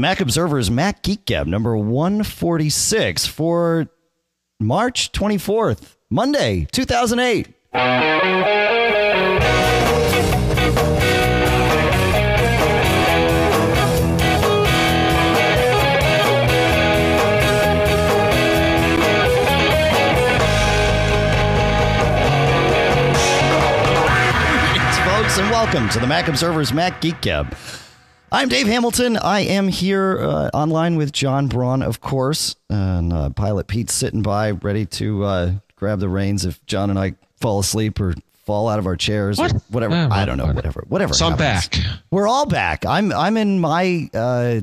The Mac Observer's Mac Geek Gab number 146 for March 24th, Monday, 2008. folks, and welcome to the Mac Observer's Mac Geek Gab. I'm Dave Hamilton. I am here uh, online with John Braun, of course, and uh, Pilot Pete sitting by, ready to uh, grab the reins if John and I fall asleep or fall out of our chairs What? or whatever. I don't know. Whatever. Whatever. So I'm back. We're all back. I'm I'm in my uh,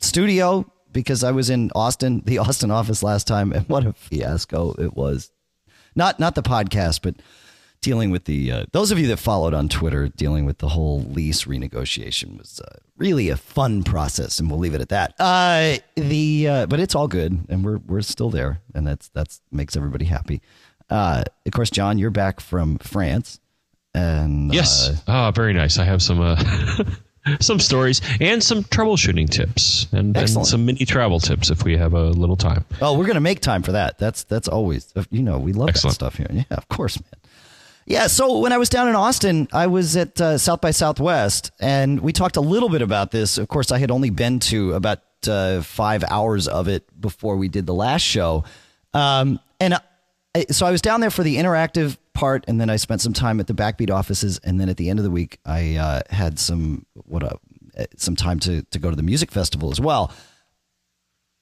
studio because I was in Austin, the Austin office last time, and what a fiasco it was. Not not the podcast, but dealing with the uh, those of you that followed on Twitter, dealing with the whole lease renegotiation was uh, really a fun process, and we'll leave it at that. Uh, the uh, but it's all good, and we're we're still there, and that's that's makes everybody happy. Uh, of course, John, you're back from France, and Yes. uh, Ah, very nice. I have some uh, some stories and some troubleshooting tips and, and some mini travel tips if we have a little time. Oh, we're gonna make time for that. That's that's always you know we love Excellent. that stuff here. Yeah, of course, man. Yeah. So when I was down in Austin, I was at uh, South by Southwest, and we talked a little bit about this. Of course, I had only been to about uh, five hours of it before we did the last show, um, and I, so I was down there for the interactive part, and then I spent some time at the Backbeat offices, and then at the end of the week, I uh, had some what a some time to to go to the music festival as well.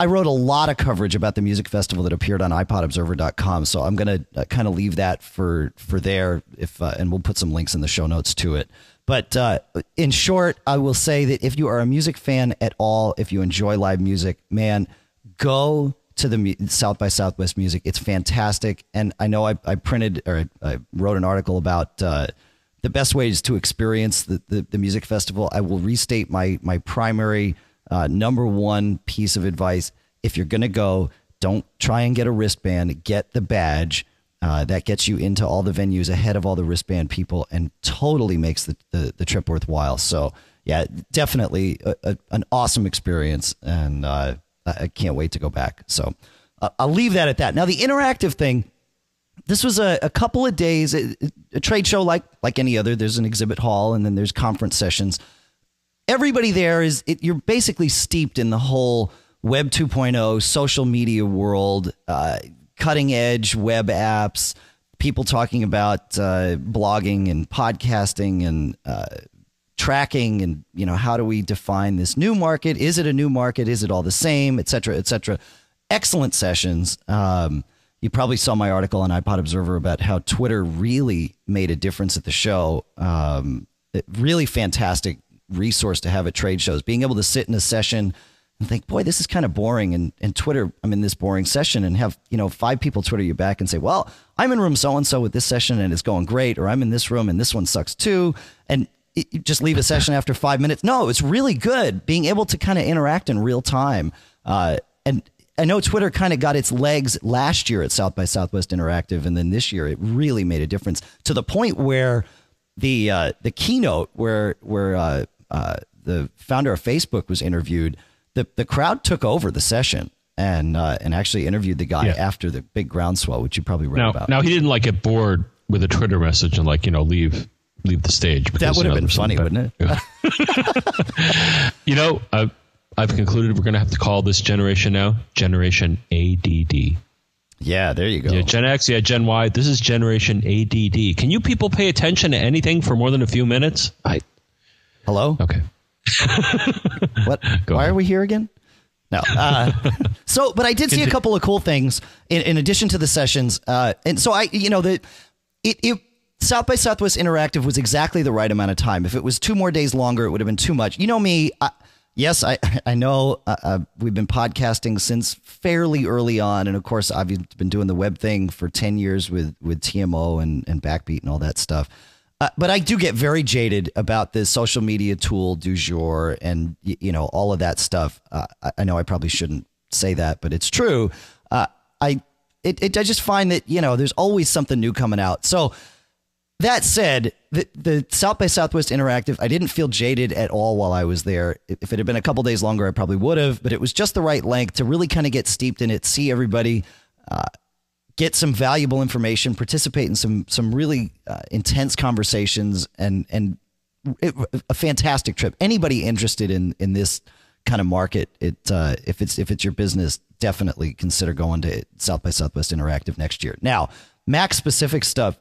I wrote a lot of coverage about the music festival that appeared on iPodObserver.com, so I'm going to uh, kind of leave that for for there. If uh, and we'll put some links in the show notes to it. But uh, in short, I will say that if you are a music fan at all, if you enjoy live music, man, go to the South by Southwest music. It's fantastic, and I know I, I printed or I, wrote an article about. Uh, the best ways to experience the, the, the music festival, I will restate my my primary uh, number one piece of advice. If you're going to go, don't try and get a wristband, get the badge. Uh, that gets you into all the venues ahead of all the wristband people and totally makes the, the, the trip worthwhile. So, yeah, definitely a, a, an awesome experience. And uh, I can't wait to go back. So, uh, I'll leave that at that. Now, the interactive thing, this was a, a couple of days a, a trade show like like any other there's an exhibit hall and then there's conference sessions everybody there is it, you're basically steeped in the whole web 2.0 social media world uh, cutting edge web apps people talking about uh, blogging and podcasting and uh, tracking and you know how do we define this new market? Is it a new market? Is it all the same? Et cetera et cetera. Excellent sessions. Um, you probably saw my article on ipod observer about how twitter really made a difference at the show. Um, really fantastic resource to have at trade shows. Being able to sit in a session and think boy this is kind of boring and, and twitter i'm in this boring session and have you know five people twitter you back and say well i'm in room so and so with this session and it's going great or i'm in this room and this one sucks too and it, just leave a session after five minutes. No it's really good being able to kind of interact in real time uh, and I know Twitter kind of got its legs last year at South by Southwest Interactive, and then this year it really made a difference to the point where the uh, the keynote where where uh, uh, the founder of Facebook was interviewed, the the crowd took over the session and uh, and actually interviewed the guy Yeah. after the big groundswell, which you probably read Now, about. now he didn't like get bored with a Twitter message and like you know leave leave the stage. that because, would you have know, been funny, wouldn't it? You know, I've, I've concluded we're going to have to call this generation now Generation ADD. yeah, there you go. Yeah, Gen X, yeah, Gen Y. This is Generation ADD. Can you people pay attention to anything for more than a few minutes? I Hello. okay. What? Go Why ahead. are we here again? No. Uh, so, but I did see a couple of cool things in, in addition to the sessions. Uh, and so I, you know, the it, it South by Southwest Interactive was exactly the right amount of time. If it was two more days longer, it would have been too much. You know me. I, yes, I I know uh, uh, we've been podcasting since fairly early on, and of course I've been doing the web thing for ten years with with TMO and and Backbeat and all that stuff. Uh, but I do get very jaded about the social media tool du jour and you know all of that stuff. Uh, I, I know I probably shouldn't say that, but it's true. Uh, I it, it I just find that you know there's always something new coming out. So that said, the, the South by Southwest Interactive, I didn't feel jaded at all while I was there. If it had been a couple days longer, I probably would have, but it was just the right length to really kind of get steeped in it, see everybody, uh, get some valuable information, participate in some some really uh, intense conversations, and and it, a fantastic trip. Anybody interested in in this kind of market, it uh, if it's if it's your business, definitely consider going to South by Southwest Interactive next year. Now, Mac specific stuff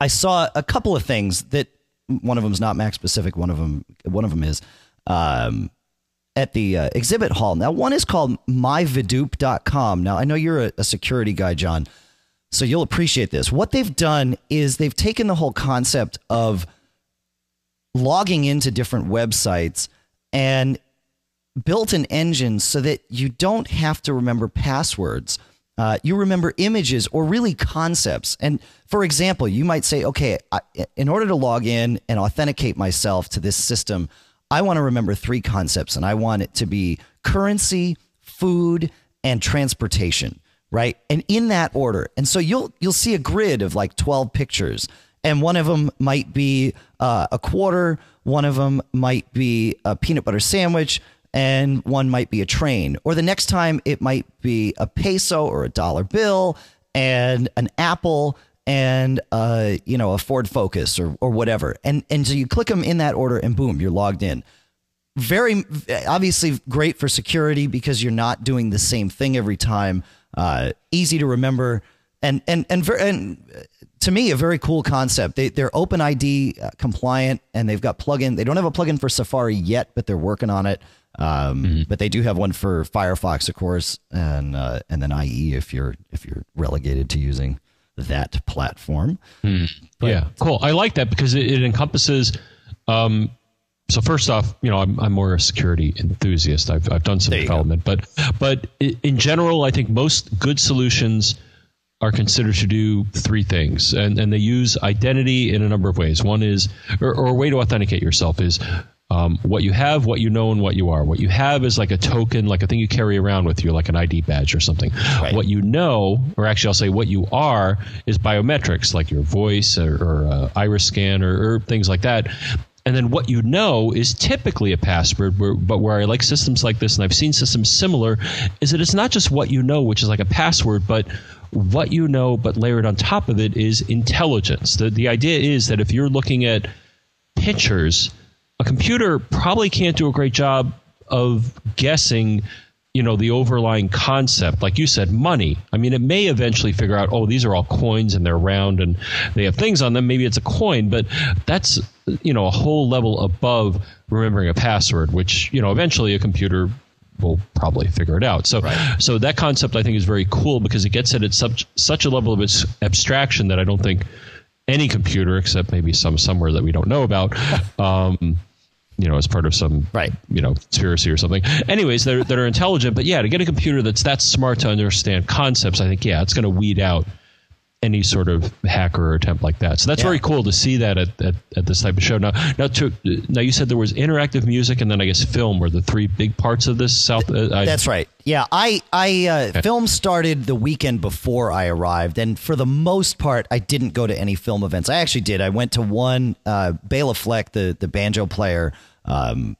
I saw a couple of things that one of them is not Mac specific. One of them, one of them is um, at the uh, exhibit hall. Now, one is called myvidoop.com. Now, I know you're a, a security guy, John, so you'll appreciate this. What they've done is they've taken the whole concept of logging into different websites and built an engine so that you don't have to remember passwords uh, you remember images or really concepts. And for example, you might say, okay, I, in order to log in and authenticate myself to this system, I want to remember three concepts, and I want it to be currency, food, and transportation, right? And in that order. And so you'll you'll see a grid of like twelve pictures, and one of them might be uh, a quarter, one of them might be a peanut butter sandwich, and one might be a train. Or the next time it might be a peso or a dollar bill and an apple and uh, you know a Ford Focus or or whatever. And and so you click them in that order and boom, you're logged in. Very obviously great for security because you're not doing the same thing every time. Uh, easy to remember and and and, ver- and to me a very cool concept. They they're Open ID compliant and they've got plugin. They don't have a plugin for Safari yet, but they're working on it. Um, mm-hmm. But they do have one for Firefox, of course, and uh, and then IE if you're if you're relegated to using that platform. Mm. But, yeah, cool. I like that because it, it encompasses. Um, so first off, you know, I'm, I'm more a security enthusiast. I've, I've done some development, go. but but in general, I think most good solutions are considered to do three things, and and they use identity in a number of ways. One is, or, or a way to authenticate yourself is um, what you have, what you know, and what you are. What you have is like a token, like a thing you carry around with you, like an ID badge or something. Right. What you know, or actually, I'll say what you are, is biometrics, like your voice or, or uh, iris scan or, or things like that. And then what you know is typically a password, where, but where I like systems like this, and I've seen systems similar, is that it's not just what you know, which is like a password, but what you know, but layered on top of it is intelligence. The, the idea is that if you're looking at pictures, a computer probably can't do a great job of guessing you know the overlying concept. Like you said money. I mean it may eventually figure out oh these are all coins and they're round and they have things on them. Maybe it's a coin but that's you know a whole level above remembering a password which you know eventually a computer will probably figure it out. So right. so that concept i think is very cool because it gets it at such such a level of its abstraction that i don't think any computer except maybe some somewhere that we don't know about um, you know, as part of some right, you know, conspiracy or something. Anyways, that are, that are intelligent, but yeah, to get a computer that's that smart to understand concepts, I think yeah, it's going to weed out any sort of hacker or attempt like that. So that's yeah. very cool to see that at, at, at, this type of show. Now, now, to, now you said there was interactive music and then I guess film were the three big parts of this. South. Uh, I, that's right. Yeah, I, I uh, okay. film started the weekend before I arrived, and for the most part, I didn't go to any film events. I actually did. I went to one. Uh, Bela Fleck, the the banjo player. Um,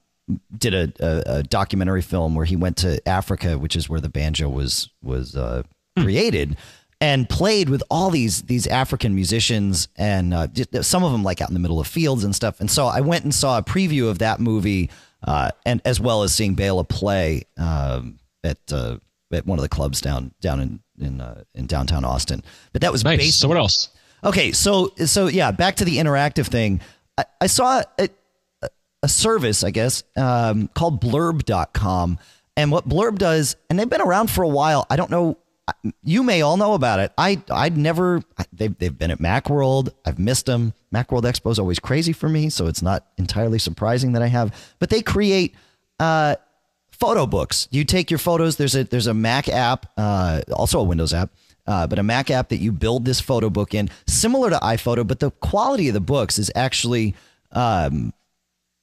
did a, a, a, documentary film where he went to Africa, which is where the banjo was was uh, hmm. created, and played with all these these African musicians and uh, some of them like out in the middle of fields and stuff. And so I went and saw a preview of that movie, uh, and as well as seeing Bela play um, at uh, at one of the clubs down down in in uh, in downtown Austin. But that was nice. Based- so what else? Okay, so so yeah, back to the interactive thing. I, I saw a, a service, I guess, um, called Blurb.com. And what Blurb does, and they've been around for a while. I don't know you may all know about it. I I'd never they've they've been at MacWorld. I've missed them. MacWorld Expo is always crazy for me, so it's not entirely surprising that I have. But they create uh, photo books. You take your photos. There's a there's a Mac app, uh, also a Windows app, uh, but a Mac app that you build this photo book in, similar to iPhoto, but the quality of the books is actually. Um,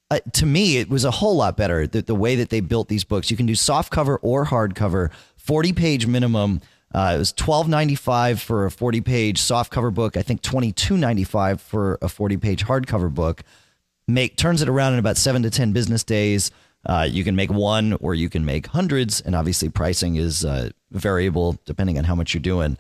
uh, to me, it was a whole lot better. The, the way that they built these books, you can do soft cover or hardcover, 40 page minimum. Uh, it was twelve ninety five for a forty page soft cover book. I think twenty two ninety five for a forty page hardcover book. Make turns it around in about seven to ten business days. Uh, you can make one or you can make hundreds, and obviously pricing is uh, variable depending on how much you're doing.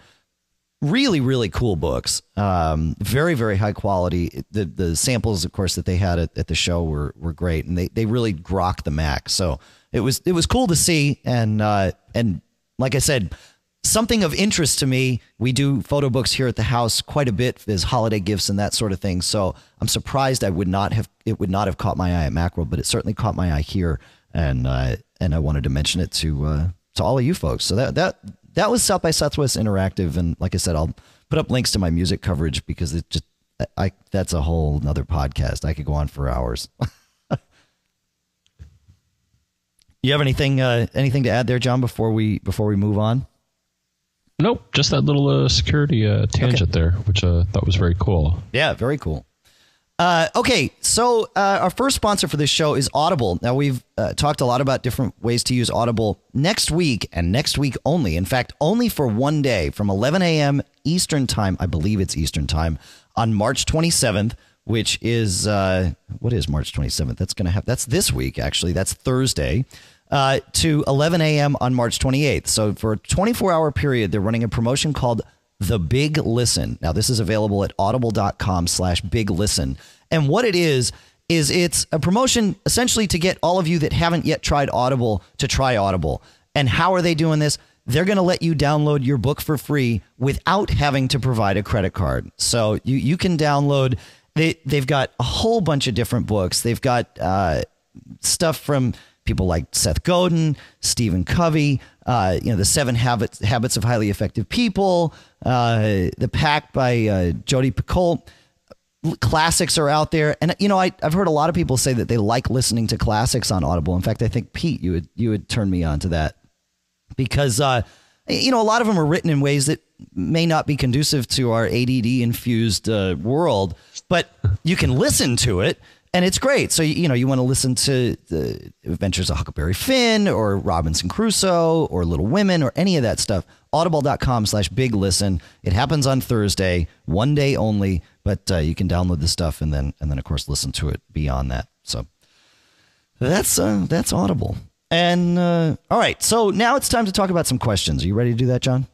Really, really cool books. Um, very, very high quality. The the samples, of course, that they had at, at the show were were great, and they they really grokked the Mac. So it was it was cool to see, and uh, and like I said, something of interest to me. We do photo books here at the house quite a bit as holiday gifts and that sort of thing. So I'm surprised I would not have it would not have caught my eye at Macworld, but it certainly caught my eye here, and uh, and I wanted to mention it to uh, to all of you folks. So that that that was South by Southwest Interactive, and like I said, I'll put up links to my music coverage because it just I that's a whole another podcast. I could go on for hours. you have anything uh, anything to add there, John? Before we before we move on. Nope, just that little uh, security uh, tangent okay. there, which I uh, thought was very cool. Yeah, very cool. Uh, okay, so uh, our first sponsor for this show is Audible. Now, we've uh, talked a lot about different ways to use Audible next week and next week only. In fact, only for one day from 11 a.m. Eastern Time, I believe it's Eastern Time, on March 27th, which is, uh, what is March 27th? That's going to have, that's this week, actually. That's Thursday. Uh, to 11 a.m. on March 28th. So for a 24 hour period, they're running a promotion called the Big Listen. Now, this is available at audible.com slash big listen. And what it is, is it's a promotion essentially to get all of you that haven't yet tried Audible to try Audible. And how are they doing this? They're going to let you download your book for free without having to provide a credit card. So you, you can download, they, they've got a whole bunch of different books. They've got uh, stuff from people like Seth Godin, Stephen Covey, uh, you know, the Seven Habits Habits of Highly Effective People, uh, the Pact by uh, Jodi Picoult. Classics are out there, and you know, I, have heard a lot of people say that they like listening to classics on Audible. In fact, I think Pete, you would you would turn me on to that because uh, you know a lot of them are written in ways that may not be conducive to our ADD infused uh, world, but you can listen to it and it's great. So you know you want to listen to the Adventures of Huckleberry Finn or Robinson Crusoe or Little Women or any of that stuff. Audible.com slash big listen. It happens on Thursday, one day only, but uh, you can download the stuff and then and then of course listen to it beyond that. So that's uh, that's Audible. And uh, all right, so now it's time to talk about some questions. Are you ready to do that, John?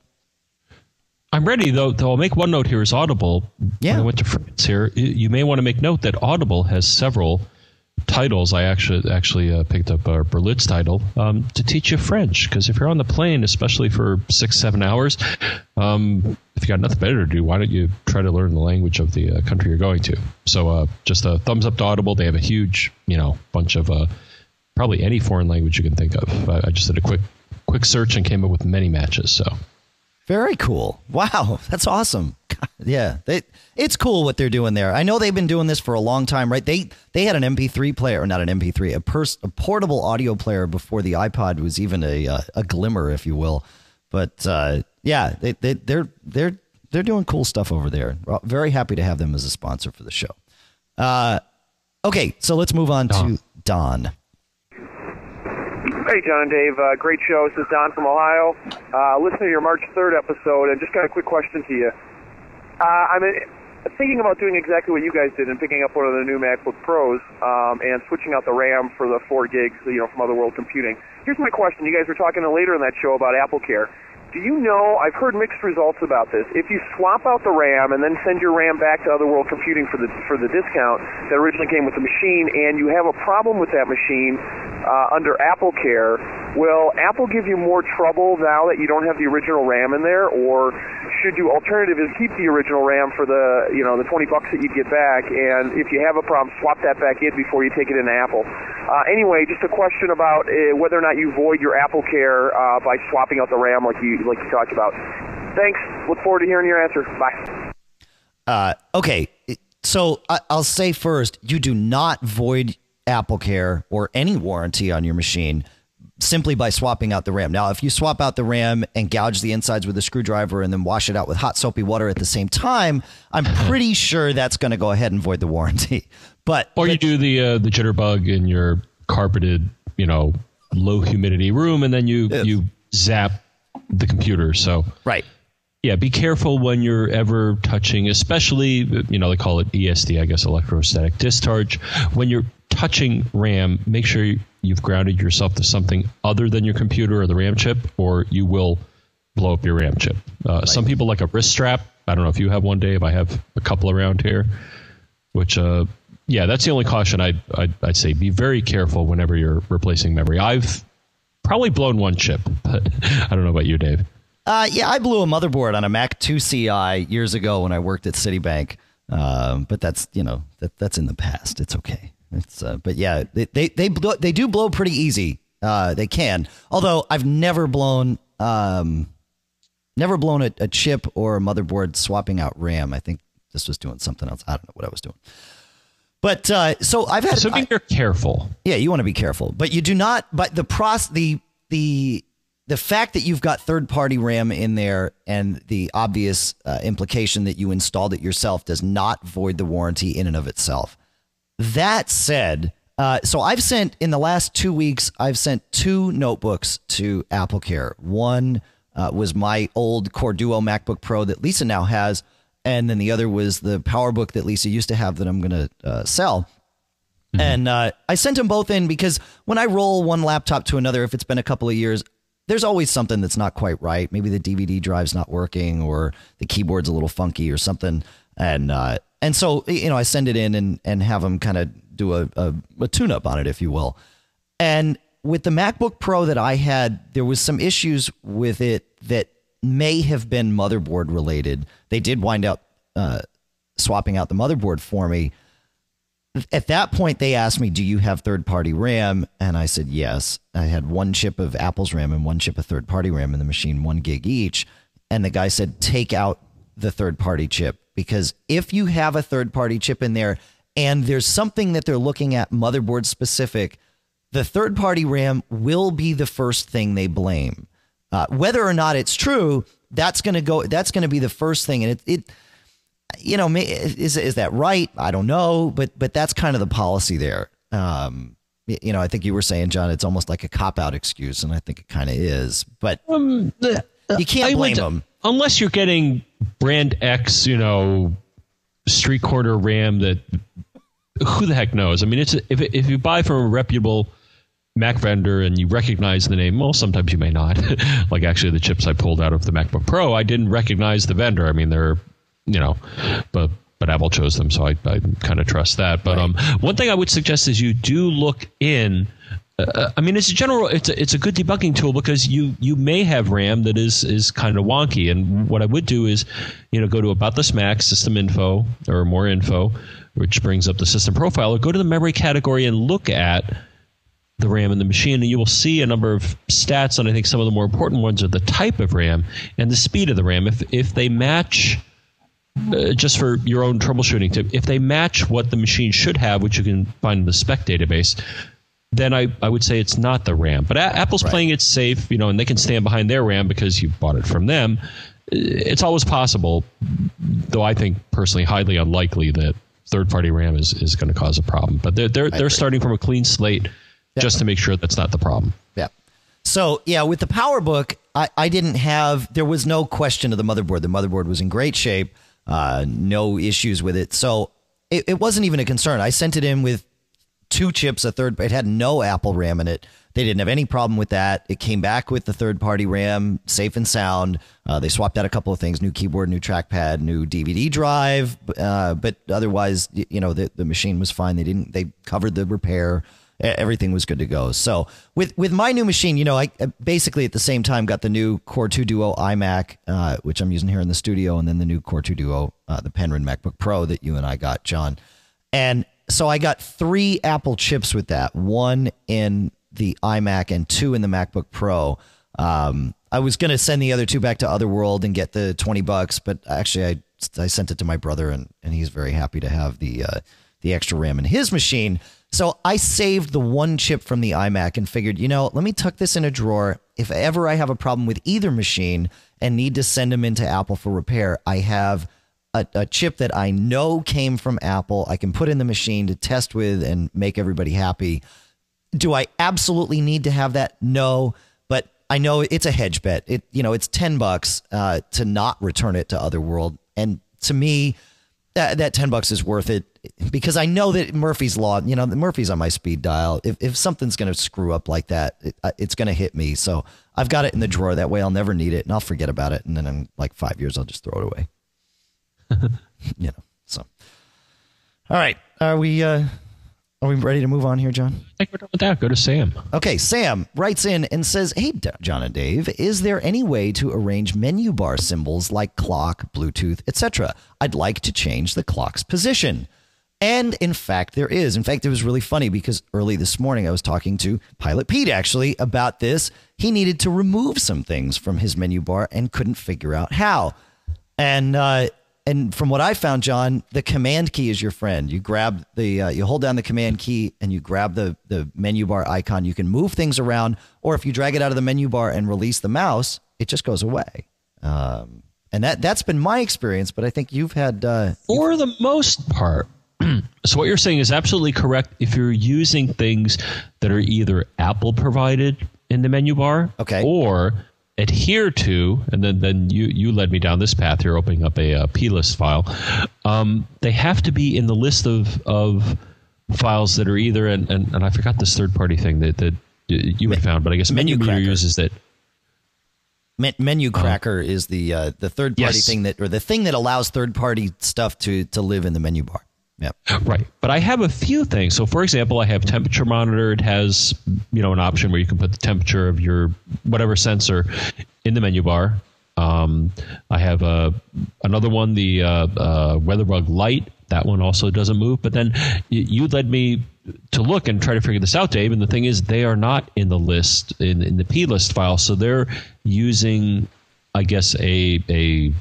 I'm ready though. Though I'll make one note here: is Audible. Yeah. When I went to France here. You may want to make note that Audible has several titles. I actually actually uh, picked up a Berlitz title um, to teach you French because if you're on the plane, especially for six seven hours, um, if you got nothing better to do, why don't you try to learn the language of the uh, country you're going to? So uh, just a thumbs up to Audible. They have a huge you know bunch of uh, probably any foreign language you can think of. I, I just did a quick quick search and came up with many matches. So. Very cool. Wow, that's awesome. yeah, they, it's cool what they're doing there. I know they've been doing this for a long time, right? They they had an MP3 player, not an MP3, a, pers- a portable audio player before the iPod was even a uh, a glimmer, if you will. But uh, yeah, they, they they're they're they're doing cool stuff over there. Very happy to have them as a sponsor for the show. Uh, okay, so let's move on Don. to Don. Hey, John and Dave. Uh, great show. This is Don from Ohio. Uh, listening to your March 3rd episode, and just got a quick question to you. Uh, I'm thinking about doing exactly what you guys did and picking up one of the new MacBook Pros um, and switching out the RAM for the 4 gigs, you know, from Other World Computing. Here's my question. You guys were talking later in that show about Apple Care. Do you know, I've heard mixed results about this. If you swap out the RAM and then send your RAM back to Other World Computing for the, for the discount that originally came with the machine and you have a problem with that machine uh, under Apple Care, will Apple give you more trouble now that you don't have the original RAM in there or should you alternatively keep the original RAM for the, you know, the 20 bucks that you'd get back and if you have a problem, swap that back in before you take it into Apple? Uh, anyway, just a question about uh, whether or not you void your Apple Care uh, by swapping out the RAM like you like you talked about. Thanks. Look forward to hearing your answer. Bye. Uh, okay, so I, I'll say first, you do not void Apple Care or any warranty on your machine simply by swapping out the RAM. Now, if you swap out the RAM and gouge the insides with a screwdriver and then wash it out with hot soapy water at the same time, I'm pretty sure that's going to go ahead and void the warranty. But or you do the uh, the jitterbug in your carpeted, you know, low humidity room, and then you you zap the computer. So right. Yeah, be careful when you're ever touching, especially you know they call it ESD, I guess electrostatic discharge. When you're touching RAM, make sure you've grounded yourself to something other than your computer or the RAM chip, or you will blow up your RAM chip. Uh, right. Some people like a wrist strap. I don't know if you have one, Dave. I have a couple around here, which uh, yeah, that's the only caution I'd, I'd, I'd say. Be very careful whenever you're replacing memory. I've probably blown one chip, but I don't know about you, Dave. Uh, yeah, I blew a motherboard on a Mac 2 CI years ago when I worked at Citibank. Uh, but that's you know that that's in the past. It's okay. It's uh, but yeah, they they they, blow, they do blow pretty easy. Uh, they can. Although I've never blown um, never blown a, a chip or a motherboard swapping out RAM. I think this was doing something else. I don't know what I was doing. But uh, so I've had. Assuming I, you're careful. Yeah, you want to be careful, but you do not. But the pros the the the fact that you've got third party RAM in there and the obvious uh, implication that you installed it yourself does not void the warranty in and of itself. That said, uh, so I've sent in the last two weeks, I've sent two notebooks to Apple Care. One uh, was my old Core Duo MacBook Pro that Lisa now has, and then the other was the PowerBook that Lisa used to have that I'm going to uh, sell. Mm-hmm. And uh, I sent them both in because when I roll one laptop to another, if it's been a couple of years, there's always something that's not quite right. Maybe the DVD drive's not working, or the keyboard's a little funky, or something. And uh, and so you know, I send it in and and have them kind of do a, a, a tune up on it, if you will. And with the MacBook Pro that I had, there was some issues with it that may have been motherboard related. They did wind up uh, swapping out the motherboard for me at that point, they asked me, Do you have third party RAM? And I said, Yes. I had one chip of Apple's RAM and one chip of third party RAM in the machine, one gig each. And the guy said, Take out the third party chip because if you have a third party chip in there and there's something that they're looking at motherboard specific, the third party RAM will be the first thing they blame. Uh, whether or not it's true, that's going to go, that's going to be the first thing. And it, it, you know, is is that right? I don't know, but but that's kind of the policy there. Um, you know, I think you were saying, John, it's almost like a cop out excuse, and I think it kind of is. But um, the, you can't blame them unless you're getting brand X, you know, street corner RAM that who the heck knows? I mean, it's if if you buy from a reputable Mac vendor and you recognize the name, well, sometimes you may not. like actually, the chips I pulled out of the MacBook Pro, I didn't recognize the vendor. I mean, they're you know, but but Apple chose them, so I, I kind of trust that. But right. um, one thing I would suggest is you do look in. Uh, I mean, it's a general. It's a, it's a good debugging tool because you you may have RAM that is is kind of wonky. And what I would do is, you know, go to About This Mac, System Info, or More Info, which brings up the system profile, or go to the memory category and look at the RAM in the machine, and you will see a number of stats. And I think some of the more important ones are the type of RAM and the speed of the RAM. If if they match uh, just for your own troubleshooting tip, if they match what the machine should have, which you can find in the spec database, then I, I would say it's not the RAM. But a- Apple's right. playing it safe, you know, and they can stand behind their RAM because you bought it from them. It's always possible, though I think personally highly unlikely that third party RAM is, is going to cause a problem. But they're they're, they're starting from a clean slate just to make sure that's not the problem. Yeah. So yeah, with the PowerBook, I, I didn't have there was no question of the motherboard. The motherboard was in great shape uh, no issues with it. So it, it wasn't even a concern. I sent it in with two chips, a third. It had no Apple RAM in it. They didn't have any problem with that. It came back with the third party RAM, safe and sound. Uh, they swapped out a couple of things: new keyboard, new trackpad, new DVD drive. Uh, but otherwise, you know, the, the machine was fine. They didn't. They covered the repair everything was good to go. So with with my new machine, you know, I basically at the same time got the new Core 2 Duo iMac, uh, which I'm using here in the studio, and then the new Core 2 Duo, uh, the Penryn MacBook Pro that you and I got, John. And so I got three Apple chips with that, one in the iMac and two in the MacBook Pro. Um, I was going to send the other two back to Other World and get the 20 bucks, but actually I, I sent it to my brother and, and he's very happy to have the, uh, the extra RAM in his machine. So I saved the one chip from the iMac and figured, you know, let me tuck this in a drawer. If ever I have a problem with either machine and need to send them into Apple for repair, I have a, a, chip that I know came from Apple. I can put in the machine to test with and make everybody happy. Do I absolutely need to have that? No. But I know it's a hedge bet. It you know it's ten bucks uh, to not return it to Other World, and to me, that that ten bucks is worth it because I know that Murphy's law. You know, Murphy's on my speed dial. If if something's going to screw up like that, it, uh, it's going to hit me. So I've got it in the drawer. That way, I'll never need it, and I'll forget about it. And then in like five years, I'll just throw it away. you know. So, all right, are we? Uh, are we ready to move on here, John? I think we're done with that. Go to Sam. Okay, Sam writes in and says, Hey, D- John and Dave, is there any way to arrange menu bar symbols like clock, Bluetooth, etc.? I'd like to change the clock's position. And in fact, there is. In fact, it was really funny because early this morning I was talking to Pilot Pete actually about this. He needed to remove some things from his menu bar and couldn't figure out how. And uh, and from what I found, John, the command key is your friend. You grab the, uh, you hold down the command key and you grab the the menu bar icon. You can move things around, or if you drag it out of the menu bar and release the mouse, it just goes away. Um, and that that's been my experience. But I think you've had uh, for the most part. so what you're saying is absolutely correct. If you're using things that are either Apple provided in the menu bar, okay, or adhere to, and then, then you, you led me down this path here, opening up a, a plist file. Um, they have to be in the list of, of files that are either, and, and, and I forgot this third party thing that, that you had found, but I guess menu, menu uses that. Menu uh-huh. Cracker uh, is the uh, the third party yes. thing that, or the thing that allows third party stuff to to live in the menu bar. Yeah. Right. But I have a few things. So for example, I have temperature monitor. It has, you know, an option where you can put the temperature of your whatever sensor in the menu bar. Um, I have a another one, the uh, uh, WeatherBug Light. That one also doesn't move. But then you led me to look and try to figure this out, Dave. And the thing is, they are not in the list in, in the P list file. So they're using, I guess, a a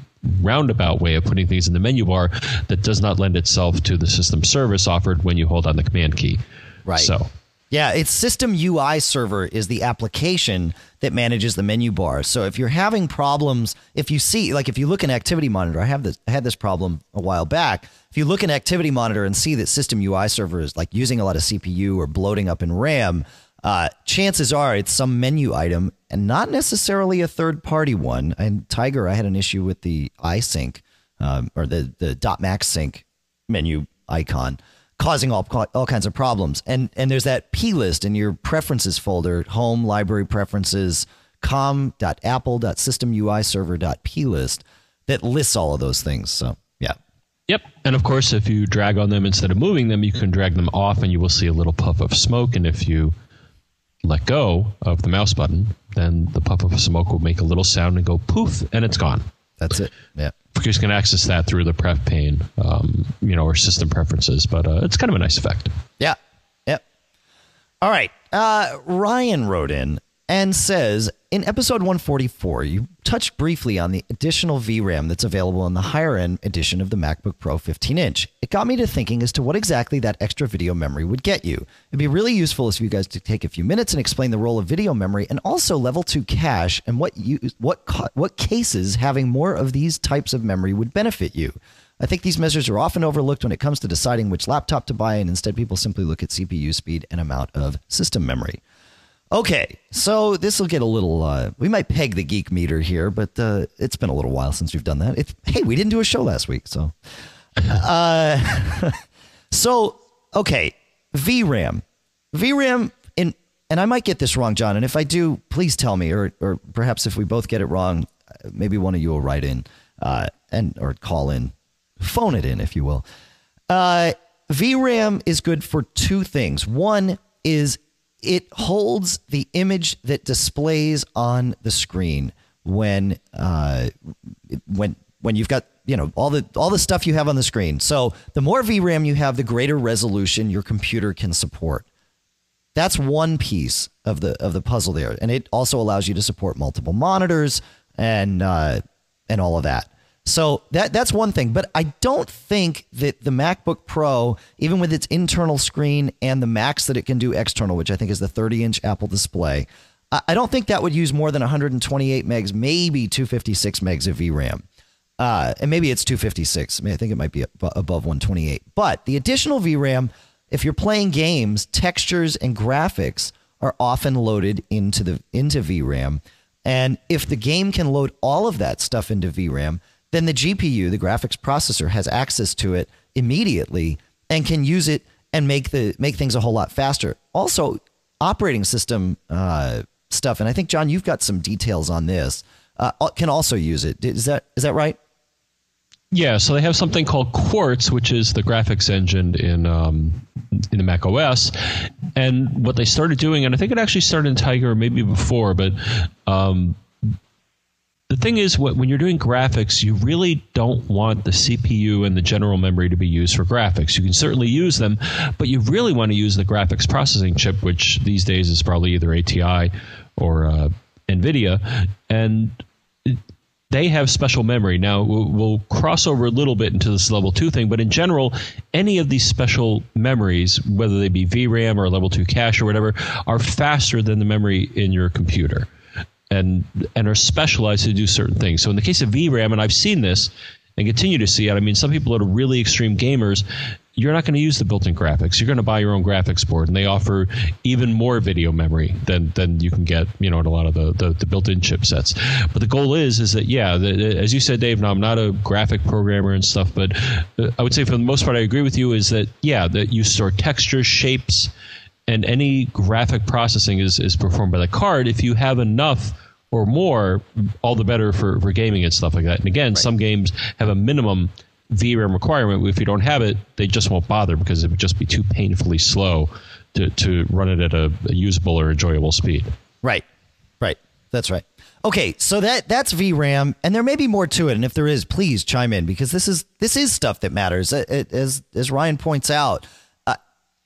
roundabout way of putting things in the menu bar that does not lend itself to the system service offered when you hold down the command key. Right. So. Yeah, it's System UI Server is the application that manages the menu bar. So if you're having problems, if you see, like if you look in Activity Monitor, I have this, I had this problem a while back. If you look in Activity Monitor and see that System UI Server is like using a lot of CPU or bloating up in RAM, uh, chances are it's some menu item and not necessarily a third party one. And Tiger, I had an issue with the iSync um, or the the dot .max sync menu icon causing all all kinds of problems. And and there's that P list in your preferences folder, home library preferences, com.apple.systemuiserver.plist that lists all of those things. So, yeah. Yep. And of course, if you drag on them instead of moving them, you can drag them off and you will see a little puff of smoke. And if you let go of the mouse button, then the puff of smoke will make a little sound and go poof, and it's gone. That's it. Yeah. You can access that through the pref pane, um, you know, or system preferences, but uh, it's kind of a nice effect. Yeah. Yep. All right. Uh, Ryan wrote in and says in episode 144, you touched briefly on the additional VRAM that's available in the higher end edition of the MacBook Pro 15 inch. It got me to thinking as to what exactly that extra video memory would get you. It'd be really useful if you guys to take a few minutes and explain the role of video memory and also level 2 cache and what you what what cases having more of these types of memory would benefit you. I think these measures are often overlooked when it comes to deciding which laptop to buy and instead people simply look at CPU speed and amount of system memory. Okay, so this will get a little. Uh, we might peg the geek meter here, but uh, it's been a little while since we've done that. It's, hey, we didn't do a show last week, so. Uh, so okay, VRAM, VRAM in, and I might get this wrong, John. And if I do, please tell me, or or perhaps if we both get it wrong, maybe one of you will write in uh, and or call in, phone it in, if you will. Uh, VRAM is good for two things. One is it holds the image that displays on the screen when uh, when when you've got you know all the all the stuff you have on the screen. So the more VRAM you have, the greater resolution your computer can support. That's one piece of the of the puzzle there, and it also allows you to support multiple monitors and uh, and all of that. So that that's one thing, but I don't think that the MacBook Pro, even with its internal screen and the max that it can do external, which I think is the 30-inch Apple display, I don't think that would use more than 128 megs, maybe 256 megs of VRAM. Uh, and maybe it's 256. I, mean, I think it might be above 128. But the additional VRAM, if you're playing games, textures and graphics are often loaded into the into VRAM. And if the game can load all of that stuff into VRAM, then the GPU, the graphics processor, has access to it immediately and can use it and make the make things a whole lot faster. Also, operating system uh, stuff, and I think John, you've got some details on this. Uh, can also use it. Is that is that right? Yeah, so they have something called Quartz, which is the graphics engine in um, in the Mac OS. And what they started doing, and I think it actually started in Tiger, maybe before, but um, the thing is, when you're doing graphics, you really don't want the CPU and the general memory to be used for graphics. You can certainly use them, but you really want to use the graphics processing chip, which these days is probably either ATI or uh, NVIDIA. And they have special memory. Now, we'll, cross over a little bit into this level 2 thing, but in general, any of these special memories, whether they be VRAM or level 2 cache or whatever, are faster than the memory in your computer and and are specialized to do certain things. So in the case of VRAM, and I've seen this and continue to see it. I mean, some people that are really extreme gamers, you're not going to use the built-in graphics. You're going to buy your own graphics board, and they offer even more video memory than than you can get, you know, in a lot of the the, the built-in chipsets. But the goal is is that yeah, the, as you said, Dave. Now I'm not a graphic programmer and stuff, but uh, I would say for the most part, I agree with you. Is that yeah, that you store textures, shapes and any graphic processing is, is performed by the card. If you have enough or more, all the better for, for gaming and stuff like that. And again, right. some games have a minimum VRAM requirement. If you don't have it, they just won't bother because it would just be too painfully slow to, to run it at a, a usable or enjoyable speed. Right, right. That's right. Okay, so that that's VRAM, and there may be more to it. And if there is, please chime in because this is this is stuff that matters. As as Ryan points out,